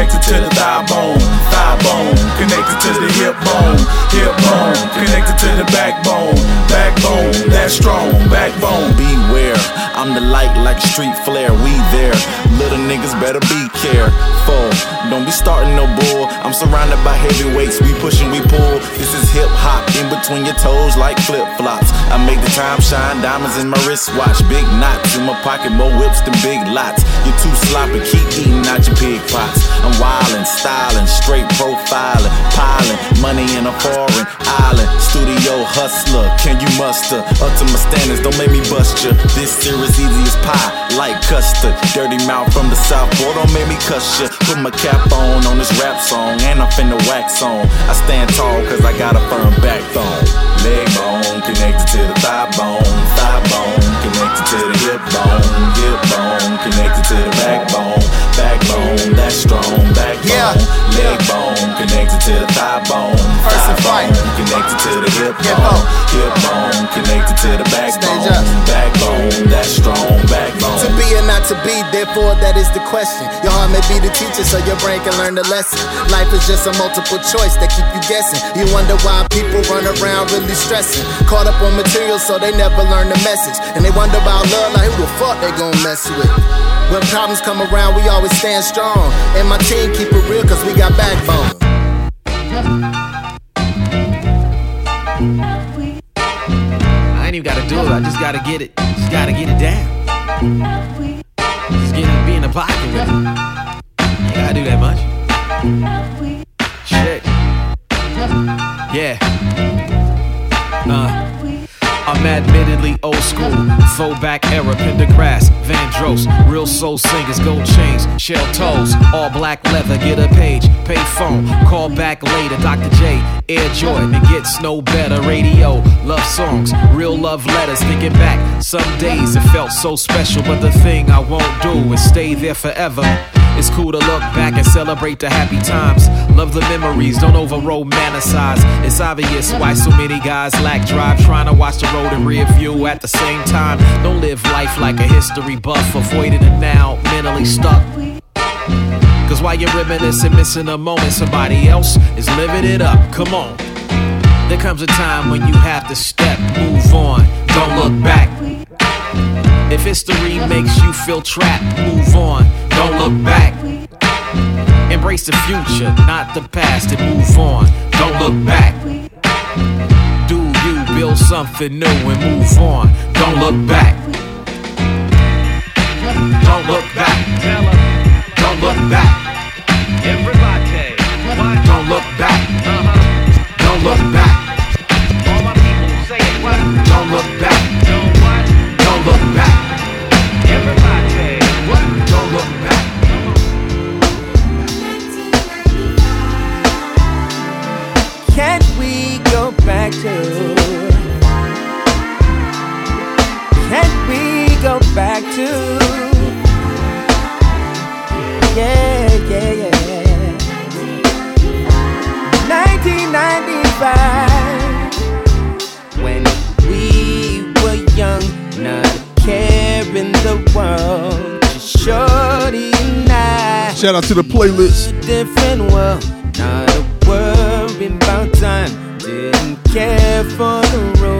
connected to the thigh bone, thigh bone connected to the hip bone, hip bone connected to the backbone, backbone that's strong, backbone. Beware, I'm the light like street flare. We there, little niggas better be careful. Don't be starting no bull. I'm surrounded by heavyweights. We pushing, we pull. This is hip hop in between your toes like flip flops. I make the time shine. Diamonds in my wristwatch. Big knots in my pocket. More whips than big lots. You're too sloppy. Keep eating out your pig pots. I'm wildin', styling, straight profiling, piling money in a foreign island. Studio hustler. Can you muster up to my standards? Don't make me bust you. This series easy as pie, like custard. Dirty mouth from the south. Boy, don't make me cuss you. Put my cap on on this rap song, and I'm finna wax on. I stand tall cause I got a firm backbone. Leg bone connected to the thigh bone, thigh bone connected to the hip bone, hip bone connected to the backbone, backbone that's strong, backbone, yeah. leg bone connected to the thigh bone, thigh bone connected to the hip bone, hip bone connected to the backbone, backbone that's strong, backbone. To be or not to be, therefore that is the question. Your heart may be the teacher, so your brain can learn the lesson. Life is just a multiple choice that keep you guessing. You wonder why people run around really stressing, caught up on material, so they never learn the message. And they wonder about love, like who the fuck they gon' mess with. When problems come around, we always stand strong. And my team keep it real, cause we got backbone. I ain't even gotta do it, I just gotta get it. Just gotta get it down. Just get it, be in the pocket with it. Gotta do that much. Shit. Yeah. Uh. I'm admittedly old school, throwback era, Pendergrass, Vandross, real soul singers, gold chains, shell toes, all black leather, get a page, pay phone, call back later, Dr. J, Air Jordan, it gets no better, radio, love songs, real love letters, thinking back, some days it felt so special, but the thing I won't do is stay there forever. It's cool to look back and celebrate the happy times. Love the memories, don't over romanticize. It's obvious why so many guys lack drive, trying to watch the road in rear view at the same time. Don't live life like a history buff, avoiding it now, mentally stuck. Cause while you're reminiscing, missing a moment, somebody else is living it up. Come on. There comes a time when you have to step, move on, don't look back. If history makes you feel trapped, move on, don't look back. Embrace the future, not the past, and move on, don't look back. Do you build something new and move on, don't look back. Don't look back. Don't look back. Everybody, don't look back. Uh-huh. Don't look back. All my people say it. What? Don't look back. Don't what? Don't look back. Everybody, what? Don't look back. Can't we go back to? To. Yeah, yeah, yeah. 1995. When we were young, not a care in the world. Just shorty and I. Shout out to the playlist. Different world, not a worry about time. Didn't care for the rules.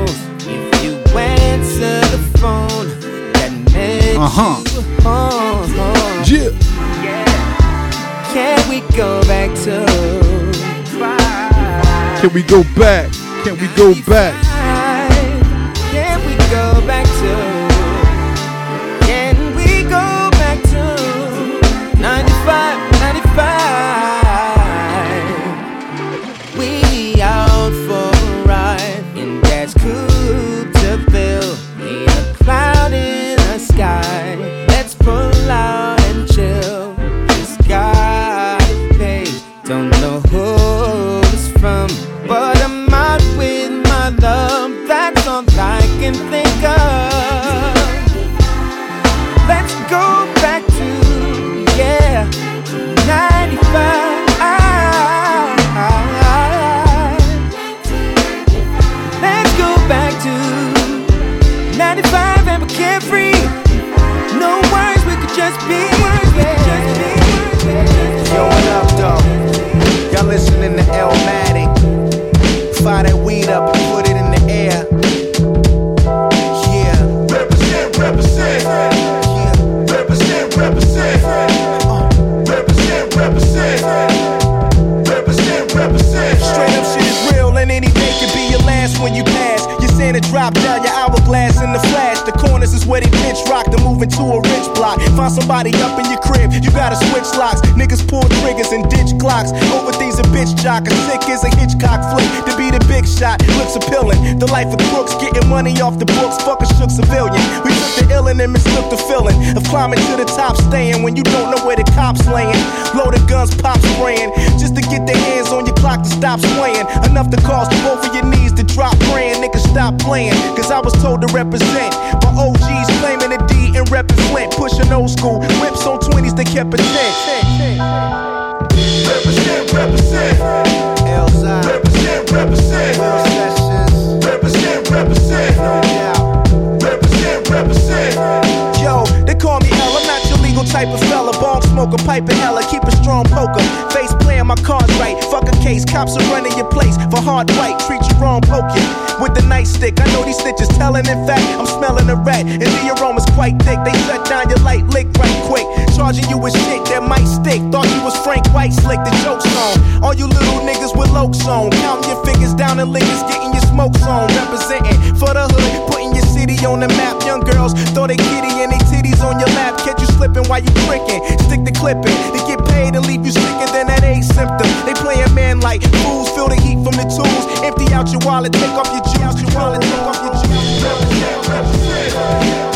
Meant Uh-huh. Yeah. Can we go back to? Can we go back? Can we go back? Looks appealing. The life of crooks, getting money off the books. Fuck a shook civilian. We took the illin' and mistook the feeling of climbing to the top, staying when you don't know where the cops laying. Loaded guns, pop spraying, just to get their hands on your clock to stop swaying. Enough to cause both of your knees to drop praying. Niggas stop playing, cause I was told to represent. My OGs claiming a D and Flint, pushing old school. Whips on 20s, they kept a 10. Represent, represent. Represent, represent. Type of fella. Bong smoker, piping hella, keep a strong poker. Face playing my cards right. Fuck a case, cops are running your place for hard white. Treat you wrong, poke you with the nightstick. I know these stitches telling. In fact, I'm smelling a rat, and the aroma's quite thick. They shut down your light lick right quick, charging you with shit that might stick. Thought you was Frank White, slick the joke's on. All you little niggas with lokes on, counting your fingers down and liquors, getting your smokes on, representing for the hood, putting your city on the map. Young girls throw they kitty and they titties on your lap, catch slipping while you tricking. Stick the clipping, they get paid and leave you sicker than that AIDS symptom. They playing man like fools, feel the heat from the tools. Empty out your wallet, take off your juice, your wallet, take off your juice. Thank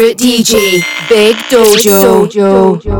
favorite DJ, Big Dojo. Big Dojo.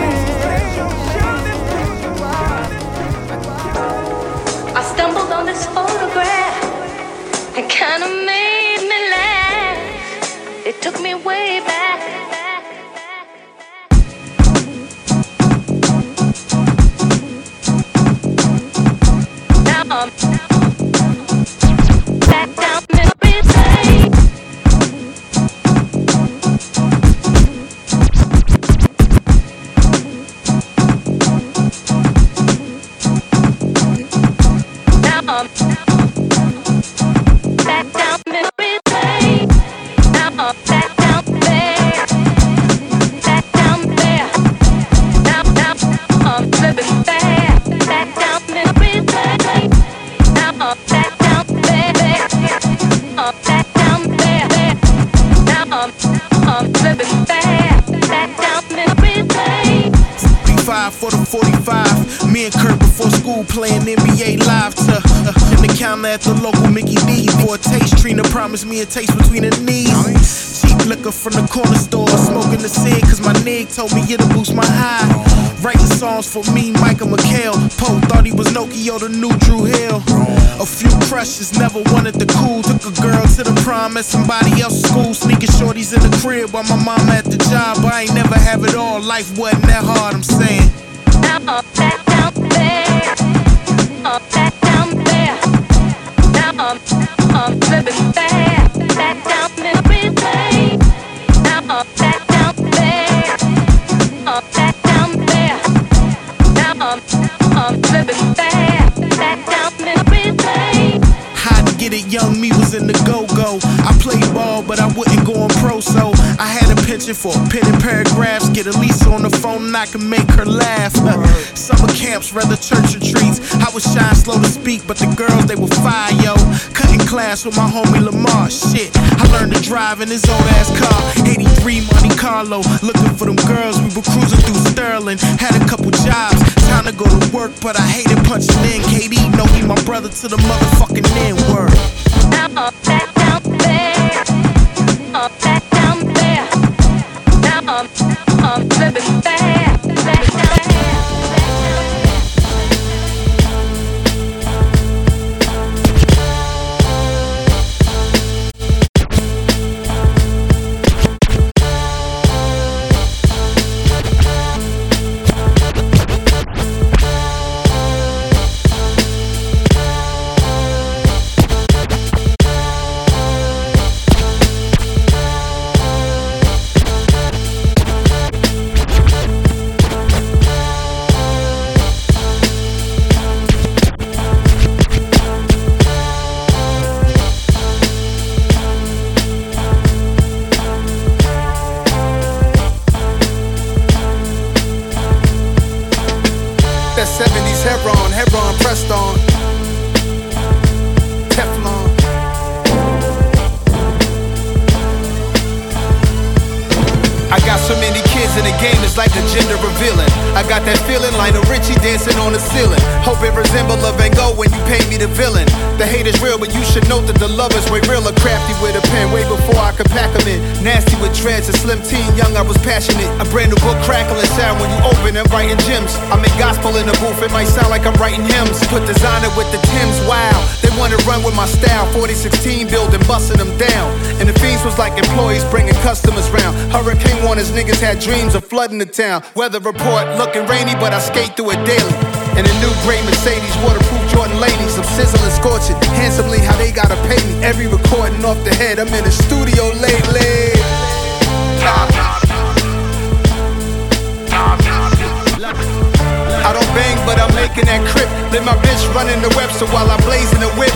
this photograph. It kinda made me laugh. It took me way back. A taste between the knees. Cheap liquor from the corner store, smoking the cig, cause my nig told me it'll boost my high. Writing songs for me, Michael McHale. Poe thought he was Nokio, the new Dru Hill. A few crushes, never wanted the cool. Took a girl to the prom at somebody else's school. Sneaking shorties in the crib while my mom at the job. I ain't never have it all, life wasn't that hard, I'm saying. Now back down there. Now back down there. Now I'm, Young me was in the go-go. I played ball, but I wouldn't go on pro, so I had a penchant for pen and paragraphs. Get Elisa on the phone and I can make her laugh. Summer camps, rather church retreats. I was shy, slow to speak, but the girls, they were fire, yo. Cutting class with my homie Lamar. Shit, I learned to drive in his old ass car. 83 Monte Carlo, looking for them girls. We were cruising through Sterling, had a couple jobs. Time to go to work, but I hated punching in. KD know he my brother to the motherfucking N word. Now up, back down there. Up, back down there. I'm, I'm fast. And writing gems. I make gospel in the booth, it might sound like I'm writing hymns. Put designer with the Tims, wow. They wanna run with my style. 4016 building, busting them down. And the fiends was like employees bringing customers round. Hurricane warners, niggas had dreams of flooding the town. Weather report looking rainy, but I skate through it daily. And a new gray Mercedes, waterproof Jordan ladies. I'm sizzling, scorching, handsomely how they gotta pay me. Every recording off the head, I'm in the studio lately. Bang, but I'm making that crip. Let my bitch run in the web, so while I'm blazing the whip.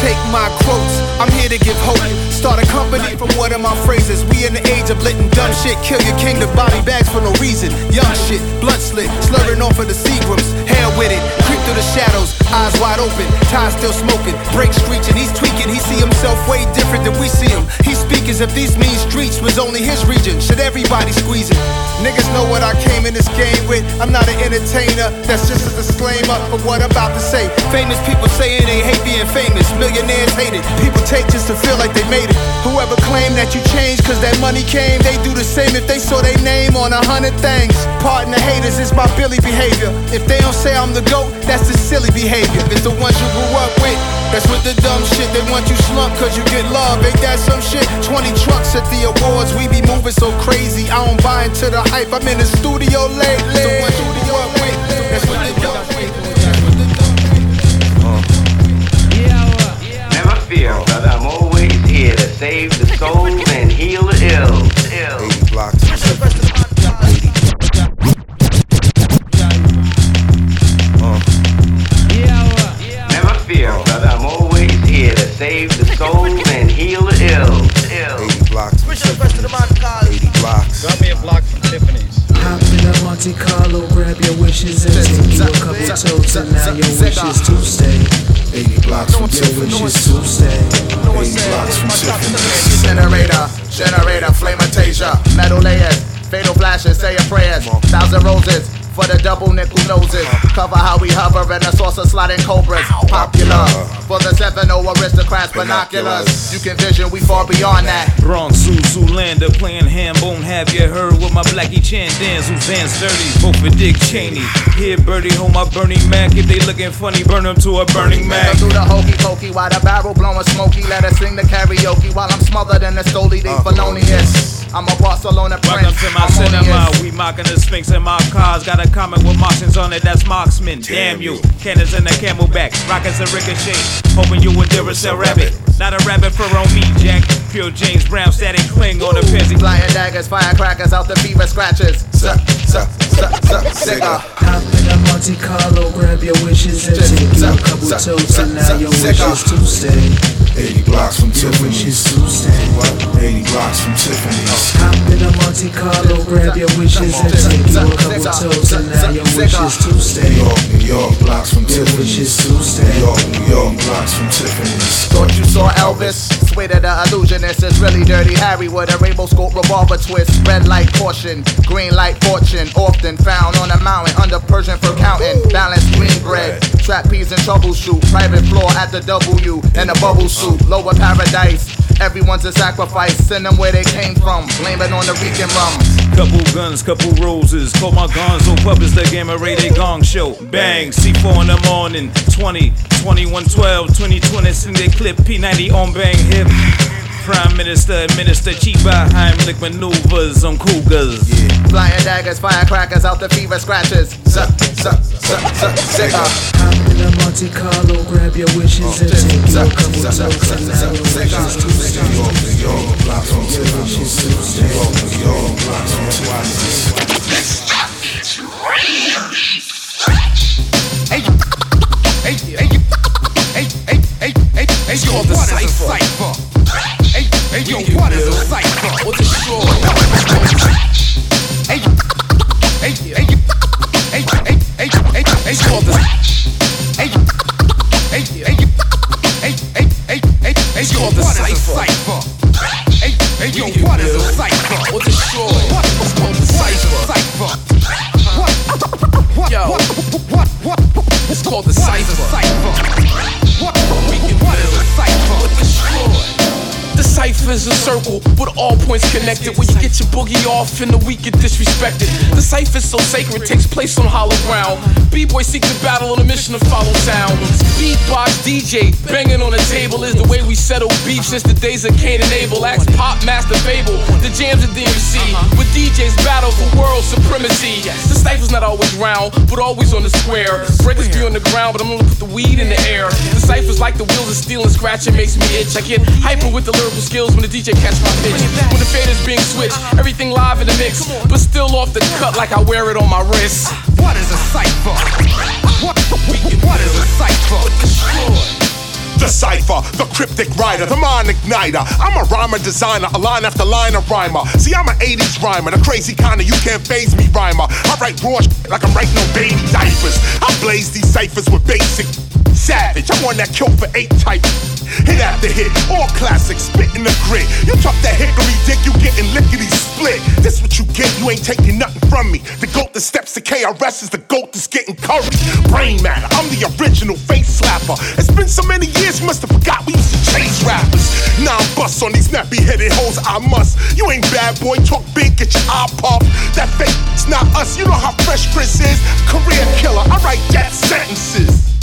Take my quotes, I'm here to give hope. Start a company from one of my phrases. We in the age of letting dumb shit kill your kingdom. Body bags for no reason. Young shit, blood slit, slurring off of the Seagrams. Hell with it, creep through the shadows, eyes wide open, ties still smoking, brake screeching. He's tweaking, he see himself way different than we see him. He speak as if these mean streets was only his region. Should everybody squeeze it? Niggas know what I came in this game with. I'm not an entertainer, that's just a disclaimer of what I'm about to say. Famous people saying they hate being famous. Millionaires hate it. People take just to feel like they made it. Whoever claimed that you changed cause that money came, they do the same if they saw their name on a hundred things. Pardon the haters, it's my Billy behavior. If they don't say I'm the GOAT, that's the silly behavior. It's the ones you grew up with. That's with the dumb shit. They want you slump cause you get love. Ain't that some shit? 20 trucks at the awards. We be moving so crazy. I don't buy into the hype. I'm in the studio lately. The ones you grew up with. That's with the dumb shit. Here to save the soul and heal the ill. Ill. Never fear, brother. I'm always here to save the soul and heal the ill. Ill. 80 blocks. Push the rest of the man 80 blocks. Got me a block from Tiffany's. Monte Carlo, grab your wishes and take you a couple toes, and now your wish is to stay. 80 blocks from Your wish is to stay. 80 blocks from Tiffany's. Generator, generator, flamatasia, metal layers, fatal flashes, say your prayers, thousand roses. For the double nickel noses, cover how we hover and a saucer sliding cobras. Popular for the 7 aristocrats, binoculars. You can vision, we far beyond that. Bronx Zoo Zoolander playing Hambone. Have you heard what my Blackie Chan dance? Who's dance dirty? Vote for Dick Cheney. Here, Birdie, hold my Bernie Mac. If they looking funny, burn them to a burning Make Mac. her do the hokey pokey while the barrel blowing smoky. Let her sing the karaoke while I'm smothered in the stoli. They uh-huh. felonious. I'm a Barcelona prince. Welcome to my cinema. We mocking the Sphinx in my cars. Got a comment with Martians on it. That's marksman. Damn you. Cannons in the camelback. Rockets a ricochet. Hoping you would Duracell rabbit. Not a rabbit for on me, Jack. Pure James Brown static cling on the Pezzy. Flying daggers, firecrackers out the fever scratches. Suck, suck, suck, suck, cigar. Hop in a Monte Carlo, grab your wishes and take you a couple toes, and now your wish is to stay. 80 blocks from Your wish is Tiffany's. to 80 blocks from Tiffany's. Hop in a Monte Carlo, grab your wishes and take you a couple toes, and now your wish is to New. York, New York, blocks from Your wish Tiffany's. is to stay. New York, New York, blocks from Tiffany's. Thought you saw Elvis? Swear to the illusionist is really dirty Harry with a rainbow scope revolver twist. Red light caution, green light fortune. Often found on a mountain under Persian for counting. Balanced green bread, trapeze and troubleshoot. Private floor at the W in a bubble suit. Lower paradise. Everyone's a sacrifice. Send them where they came from. Blame it on the Rican rum. Couple guns, couple roses. Call my gonzo puppets, the game array, they gong show. Bang, C4 in the morning. 20, 21, 12, 2020, sing the clip. P90 on bang hip. Prime Minister, Administer Chiba Heimlich maneuvers on Cougars. Flying daggers, firecrackers out the fever scratches. Suck, suck, suck, suck, cigar. Hop in a Monte Carlo, grab your wishes and oh, take you a couple toes, and now your wish is to stay. New York, New York, blocks from Your wish is Tiffany's. to stay. New York, New York, blocks from Tiffany's. Hey, hey, hey, hey, hey, hey, hey, hey, Hey yo, what is a cipher? What's a show? Hey, hey, hey, hey, hey, hey, hey, hey, called the Hey, hey, hey, hey, hey, hey, hey, hey, called the cipher. Hey, hey, yo, what is a cipher? What's a show? What is called the cipher? Hey What? What? What? What? It's called the cipher. Is a circle with all points connected. Where you get your boogie off and the weak get disrespected. The cipher is so sacred, takes place on hollow ground. B-boys seek to battle on a mission to follow sound. Beatbox DJ banging on the table is the way we settle beef since the days of Cain and Abel. Ask PopMaster Fabel, the jams at DMC. With DJs battle for world supremacy. The cipher's not always round, but always on the square. Breakers be on the ground, but I'm gonna put the weed in the air. The cipher's like the wheels of steel and scratch, it makes me itch. I get hyper with the lyrical skills when the DJ catch my pitch. When the fader's being switched, everything live in the mix, but still off the cut like I wear it on my wrist. What is a cipher? What, the weak what is a cipher? The cipher, the cryptic writer, the mind igniter. I'm a rhymer designer, a line after line of rhymer. See, I'm an 80s rhymer, the crazy kind of you can't phase me rhymer. I write raw shit like I'm writing no baby diapers. I blaze these ciphers with basic savage. I'm one that kill for eight type. Hit after hit, all classics, spitting the grit. You talk that hickory dick, you getting lickety split. This what you get, you ain't taking nothing from me. The goat that steps to KRS is the goat that's getting curry. Brain matter, I'm the original face slapper. It's been so many years, you must have forgot we used to chase rappers. Now I'm bust on these nappy headed hoes, I must. You ain't bad boy, talk big, get your eye popped. That fake, it's not us. You know how fresh Chris is. Career killer, I write death sentences.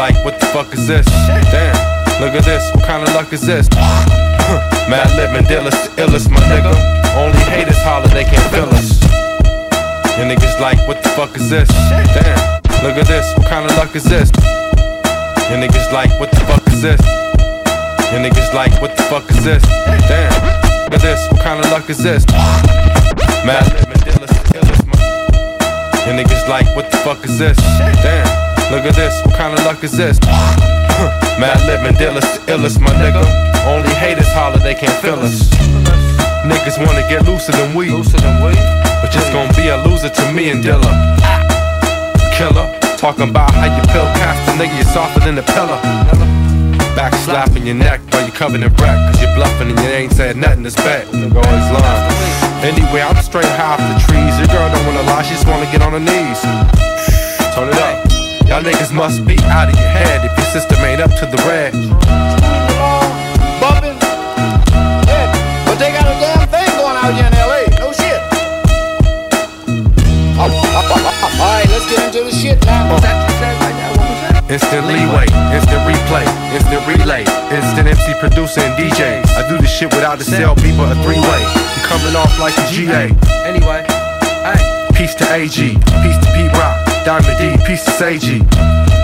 Like, what the fuck is this? Damn, look at this, what kind of luck is this? Mad and Dillis, the illest, my nigga. Only haters holler, they can't feel us. And niggas like, what the fuck is this? Damn, look at this, what kind of luck is this? And niggas like, what the fuck is this? And niggas like, what the fuck is this? Damn, look at this, what kind of luck is this? Mad Dillis, the illest, my and niggas like, what the fuck is this? Damn, look at this, what kind of luck is this? Mad Dillis, the illest, my nigga. Only haters holler, they can't feel us. Niggas wanna get looser than we, but just gonna be a loser to me and Dilla. Killer, talking about how you pill cast a nigga, you're softer than a pillar. Back slapping your neck while you covered in wreck, cause you're bluffing and you ain't said nothing that's bet. Nigga always lying. Anyway, I'm straight high off the trees. Your girl don't wanna lie, she just wanna get on her knees. Turn it up. Y'all niggas must be out of your head if your system ain't up to the red. Bumping. Yeah, but they got a damn thing going out here in get into the shit now. Instant leeway, instant replay, instant relay, instant MC producer and DJ. I do this shit without the cell, people a three way. You coming off like a GA. Anyway, hey. Peace to AG, peace to Pete Rock, Diamond D, peace to Seiji.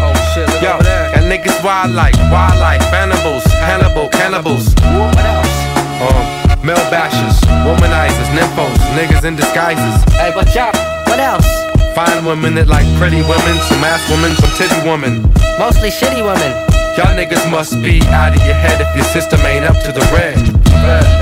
Oh shit, look Yo, over there. got niggas wild like, wild like, cannibals, Hannibal, cannibals. What else? Um, male bashers, womanizers, nymphos, niggas in disguises. Hey, but y'all, what else? Fine women that like pretty women, some ass women, some titty women. Mostly shitty women. Y'all niggas must be out of your head if your system ain't up to the red. I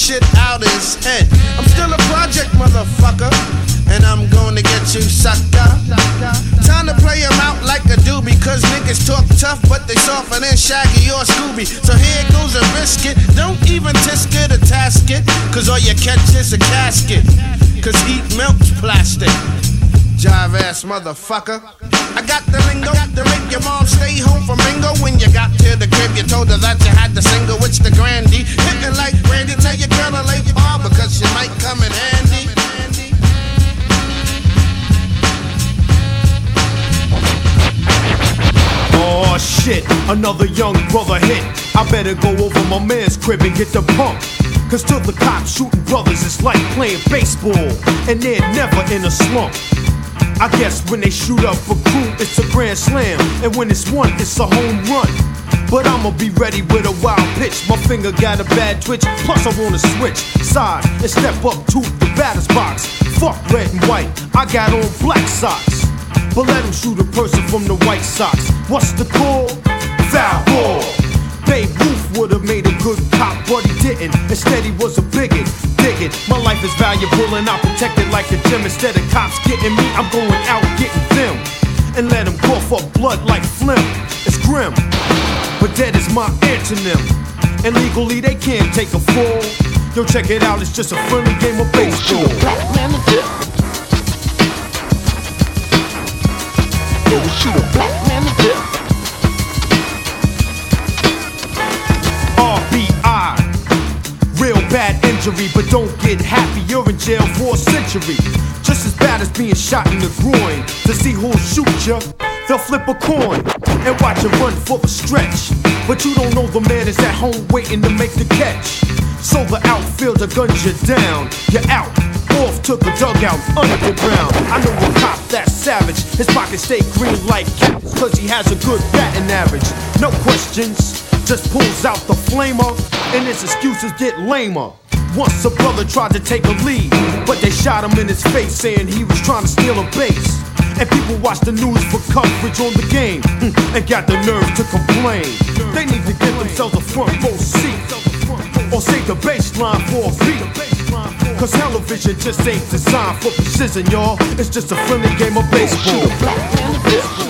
bullshit out his head. I'm still a project motherfucker, and I'm gonna get you sucked up. Time to play him out like a doobie, cause niggas talk tough, but they softer than Shaggy or Scooby. So here goes a biscuit, don't even tisk it or task it, cause all you catch is a casket. Cause heat melts plastic. Jive ass motherfucker. I got the lingo to make your mom stay home from bingo. When you got to the crib, you told her that you had the single. Which the grandy. Hitting like Randy, tell your girl to lay bar because she might come in handy. Oh shit, another young brother hit. I better go over my man's crib and get the pump. Cause to the cops shooting brothers is like playing baseball, and they're never in a slump. I guess when they shoot up a crew, it's a grand slam, and when it's one, it's a home run. But I'ma be ready with a wild pitch. My finger got a bad twitch, plus I wanna switch sides and step up to the batter's box. Fuck red and white, I got on black socks. But let him shoot a person from the White socks. What's the call? Foul ball. Babe Ruth would have made a good cop, but he didn't. Instead, he was a bigot. Dig it. My life is valuable and I protect it like a gem. Instead of cops getting me, I'm going out getting them. And let them cough up blood like phlegm. It's grim, but that is my antonym. And legally, they can't take a fall. Yo, check it out, it's just a friendly game of baseball. Black man to dip. Yo, shoot a black man to dip. Bad injury, but don't get happy. You're in jail for a century. Just as bad as being shot in the groin. To see who'll shoot ya, they'll flip a coin and watch you run for the stretch. But you don't know the man is at home waiting to make the catch. So the outfielder guns you down. You're out. Off to the dugout, underground. I know a cop that's savage. His pockets stay green like cap, cause he has a good batting average. No questions, just pulls out the flamer, and his excuses get lamer. Once a brother tried to take a lead, but they shot him in his face, saying he was trying to steal a base. And people watch the news for coverage on the game, hmm, and got the nerve to complain. They need to get themselves a front row seat, or save the baseline for a beat. Cause television just ain't designed for precision, y'all. It's just a friendly game of baseball.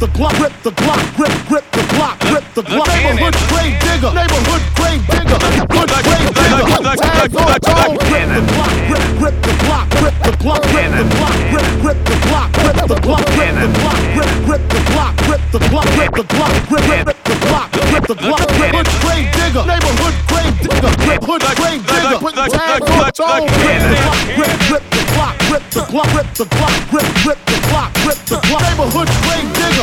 The block, rip the block, rip, rip the block, rip the block. Neighborhood grave digger, neighborhood grave digger, neighborhood grave digger. Tags on tone, the block, rip, rip the block, rip the block, rip the block, rip, rip the block, rip the block, rip the block, rip, rip the block, rip the block, rip the block, rip, rip, rip the block, rip the block, neighborhood grave digger, neighborhood grave digger, neighborhood grave digger. Tags on tone, rip the block, rip, rip the block, rip the block, rip the block, rip, rip the block,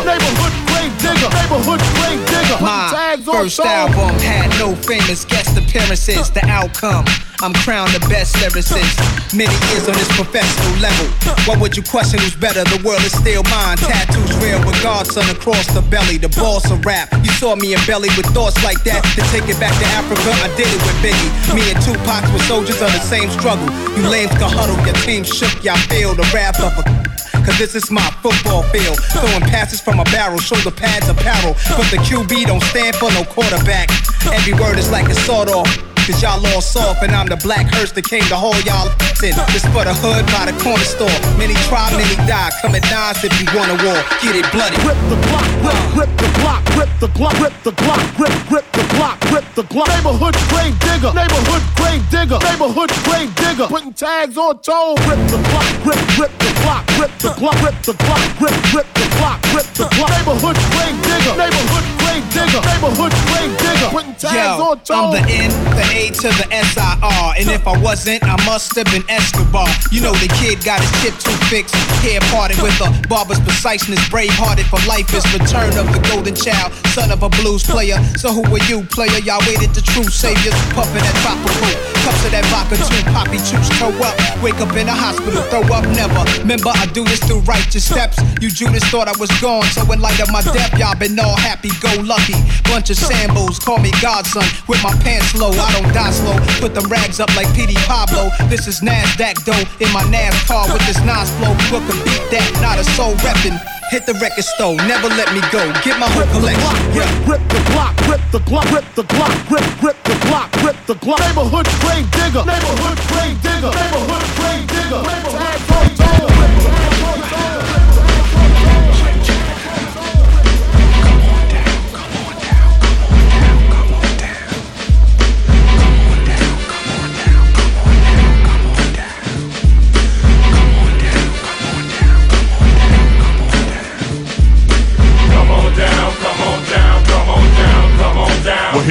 neighborhood grave digger, neighborhood grave digger. My tags first album had no famous guest appearances. The outcome, I'm crowned the best lyricist. Many years on this professional level. Why would you question who's better? The world is still mine. Tattoos real with Godson across the belly. The boss of rap. You saw me in belly with thoughts like that. To take it back to Africa, I did it with Biggie. Me and Tupac were soldiers of the same struggle. You lames can huddle, your team shook, y'all feel the wrath of a. Cause this is my football field. Throwing passes from a barrel, shoulder pads apparel. But the QB don't stand for no quarterback. Every word is like a sawed off. Cause y'all all soft and I'm the black hearse that came to haul y'all in. This for the hood by the corner store. Many try, many die. Come at nines if you want a war. Get it bloody. Rip the block, rip, rip the block, rip the block, rip the block, rip, rip the block, rip the block. Neighborhood grave digger, neighborhood grave digger, neighborhood grave digger. Putting tags on toes. Rip the block, rip, rip the block, rip the block, rip the block, rip, rip the block, rip the block. Neighborhood grave digger, neighborhood grave digger, neighborhood grave digger. Putting tags Yo, on toes. I'm the N, the A to the S-I-R. And if I wasn't, I must have been Escobar. You know the kid got his chip too fixed. Hair parted with a barber's preciseness. Brave-hearted for life is return of the golden child. Son of a blues player. So who are you, player? Y'all waited the true saviors. Puffin' that tropical. Cups of that vodka too. Poppy troops toe up. Wake up in a hospital. Throw up never. Remember, I do this through righteous steps. You Judas thought I was gone. So in light of my death, y'all been all happy go lucky. Bunch of Sambos, call me godson. With my pants low, I don't die slow. Put them rags up like Petey Pablo. This is NASDAQ dough in my NASCAR with this Nas flow. Can beat that? Not a soul reppin'. Hit the record store, never let me go. Get my hook collection. Yeah. Rip the block, rip the block, rip the block, rip, rip the block, rip the block. Neighborhood grave digger, neighborhood grave digger, neighborhood grave digger, neighborhood grave digger.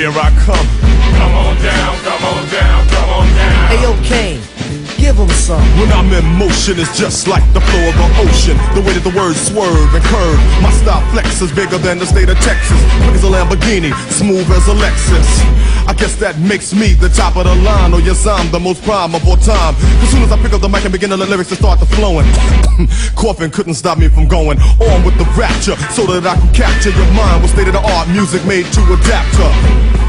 Here I come. Come on down, come on down, come on down. Hey, yo, Kane, give him some. When I'm in motion, it's just like the flow of an ocean. The way that the words swerve and curve. My style flex is bigger than the state of Texas. Quick as a Lamborghini, smooth as a Lexus. I guess that makes me the top of the line, or yes, I'm the most prime of all time. As soon as I pick up the mic and begin the lyrics to start to flowing, coughing couldn't stop me from going on with the rapture, so that I can capture your mind with state of the art music made to adapt to.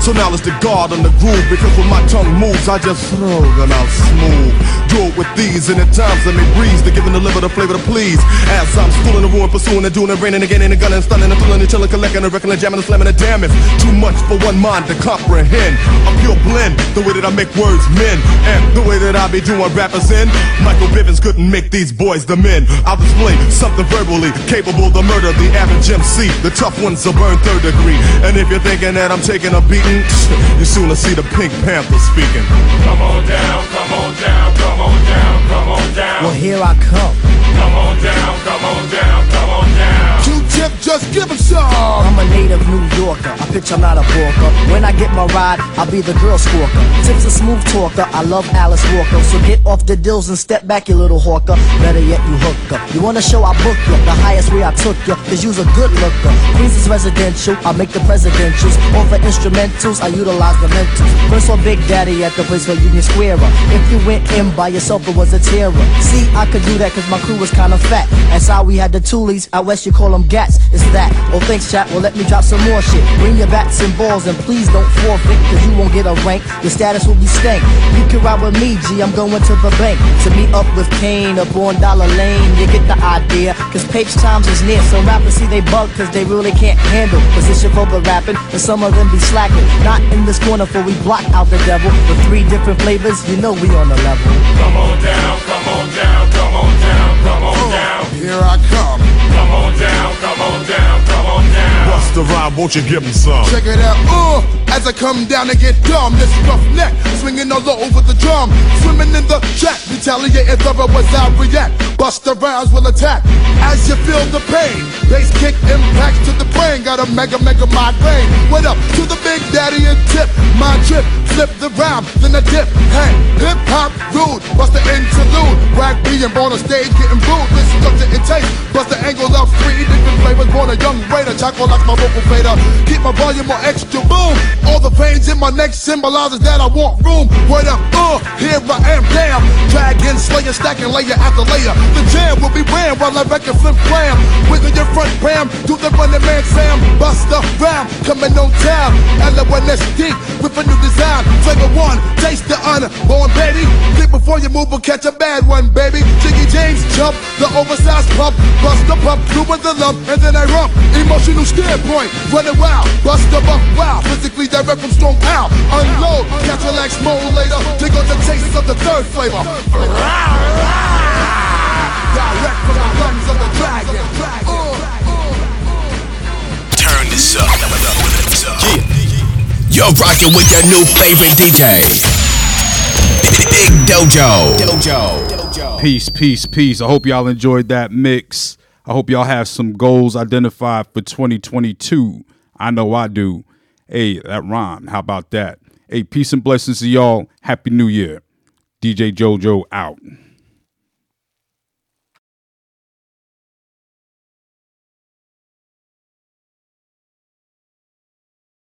So now let's the guard on the groove because when my tongue moves, I just throw them out smooth. Do it with these, and at times let me breeze to give and deliver the flavor to please. As I'm schooling the ruin, pursuing and doing and raining again and gunning and stunning and feeling and chilling, collecting and reckoning, jamming and slamming and damn it's too much for one mind to comprehend. A pure blend, the way that I make words men, and the way that I be doing rappers in. Michael Bivins couldn't make these boys the men. I'll display something verbally capable to murder the average MC. The tough ones will burn third degree. And if you're thinking that I'm taking a beating, you sooner see the Pink Panther speaking. Come on down, come on down, come on down, come on down. Well, here I come. Come on down, come on down, come on down. Q-tip, just give him some. I'm a native New Yorker. I pitch, I'm not a walker. When I get my ride, I'll be the girl squawker. Tip's a smooth talker. I love Alice Walker. So get off the dills and step back, you little hawker. Better yet, you hook up. You wanna show I book you? The highest way I took you, cause you's a good looker. Queens is residential. I make the presidentials. For instrumentals, I utilize the mentals. First saw Big Daddy at the place for Union Square. If you went in by yourself, it was a terror. See, I could do that cause my crew was kinda fat. That's how we had the toolies. Out west, you call them gats. It's that. Oh, thanks, chat. Well, let me drop some more shit. Bring your bats and balls and please don't forfeit cause you won't get a rank. Your status will be stank. You can ride with me, G. I'm going to the bank to meet up with Kane up on Dollar Lane. You get the idea cause Page Times is near. So rappers see they bug cause they really can't handle position for the rapping and some of them be slacking. Not in this corner for we block out the devil. With three different flavors, you know we on the level. Come on down, come on down, come on down, come on down. Here I come. Come on down, come on down, the rhyme, won't you give him some? Check it out, uh, as I come down and get dumb, this rough neck, swinging all over the drum, swimming in the track, retaliating thorough as I react, bust the rounds will attack, as you feel the pain, bass kick impacts to the brain, got a mega mega migraine, what up to the big daddy and tip, my trip, flip the rhyme, then a dip, hey, hip hop rude, bust the interlude, rag being born on stage, getting booed, this structure it takes, bust the angle of three different flavors, born a young raider, chocolate like my fader, keep my volume on extra. Boom, all the veins in my neck symbolizes that I want room, word up, uh, here I am, damn, dragon slayer, stacking layer after layer, the jam will be ran while I record flip clam, wiggle your front bam, do the running man Sam, bust the round, coming on town, L-O-N-S-D, with a new design, flavor one, taste the honor, born baby, think before you move or catch a bad one, baby, Jiggy James jump, the oversized pump, bust the pump, through with the lump, and then I rump, emotional standpoint, running wild, bust the bump, wow, physically direct from strong out, unload, catch relax mode later, take on the taste of the third flavor, direct from the lungs of the dragon, Turn this up. Yeah. You're rocking with your new favorite DJ. Big Dojo. Dojo. Peace, peace, peace. I hope y'all enjoyed that mix. I hope y'all have some goals identified for 2022. I know I do. Hey, that rhymed. How about that? Hey, peace and blessings to y'all. Happy New Year. DJ JoJo out.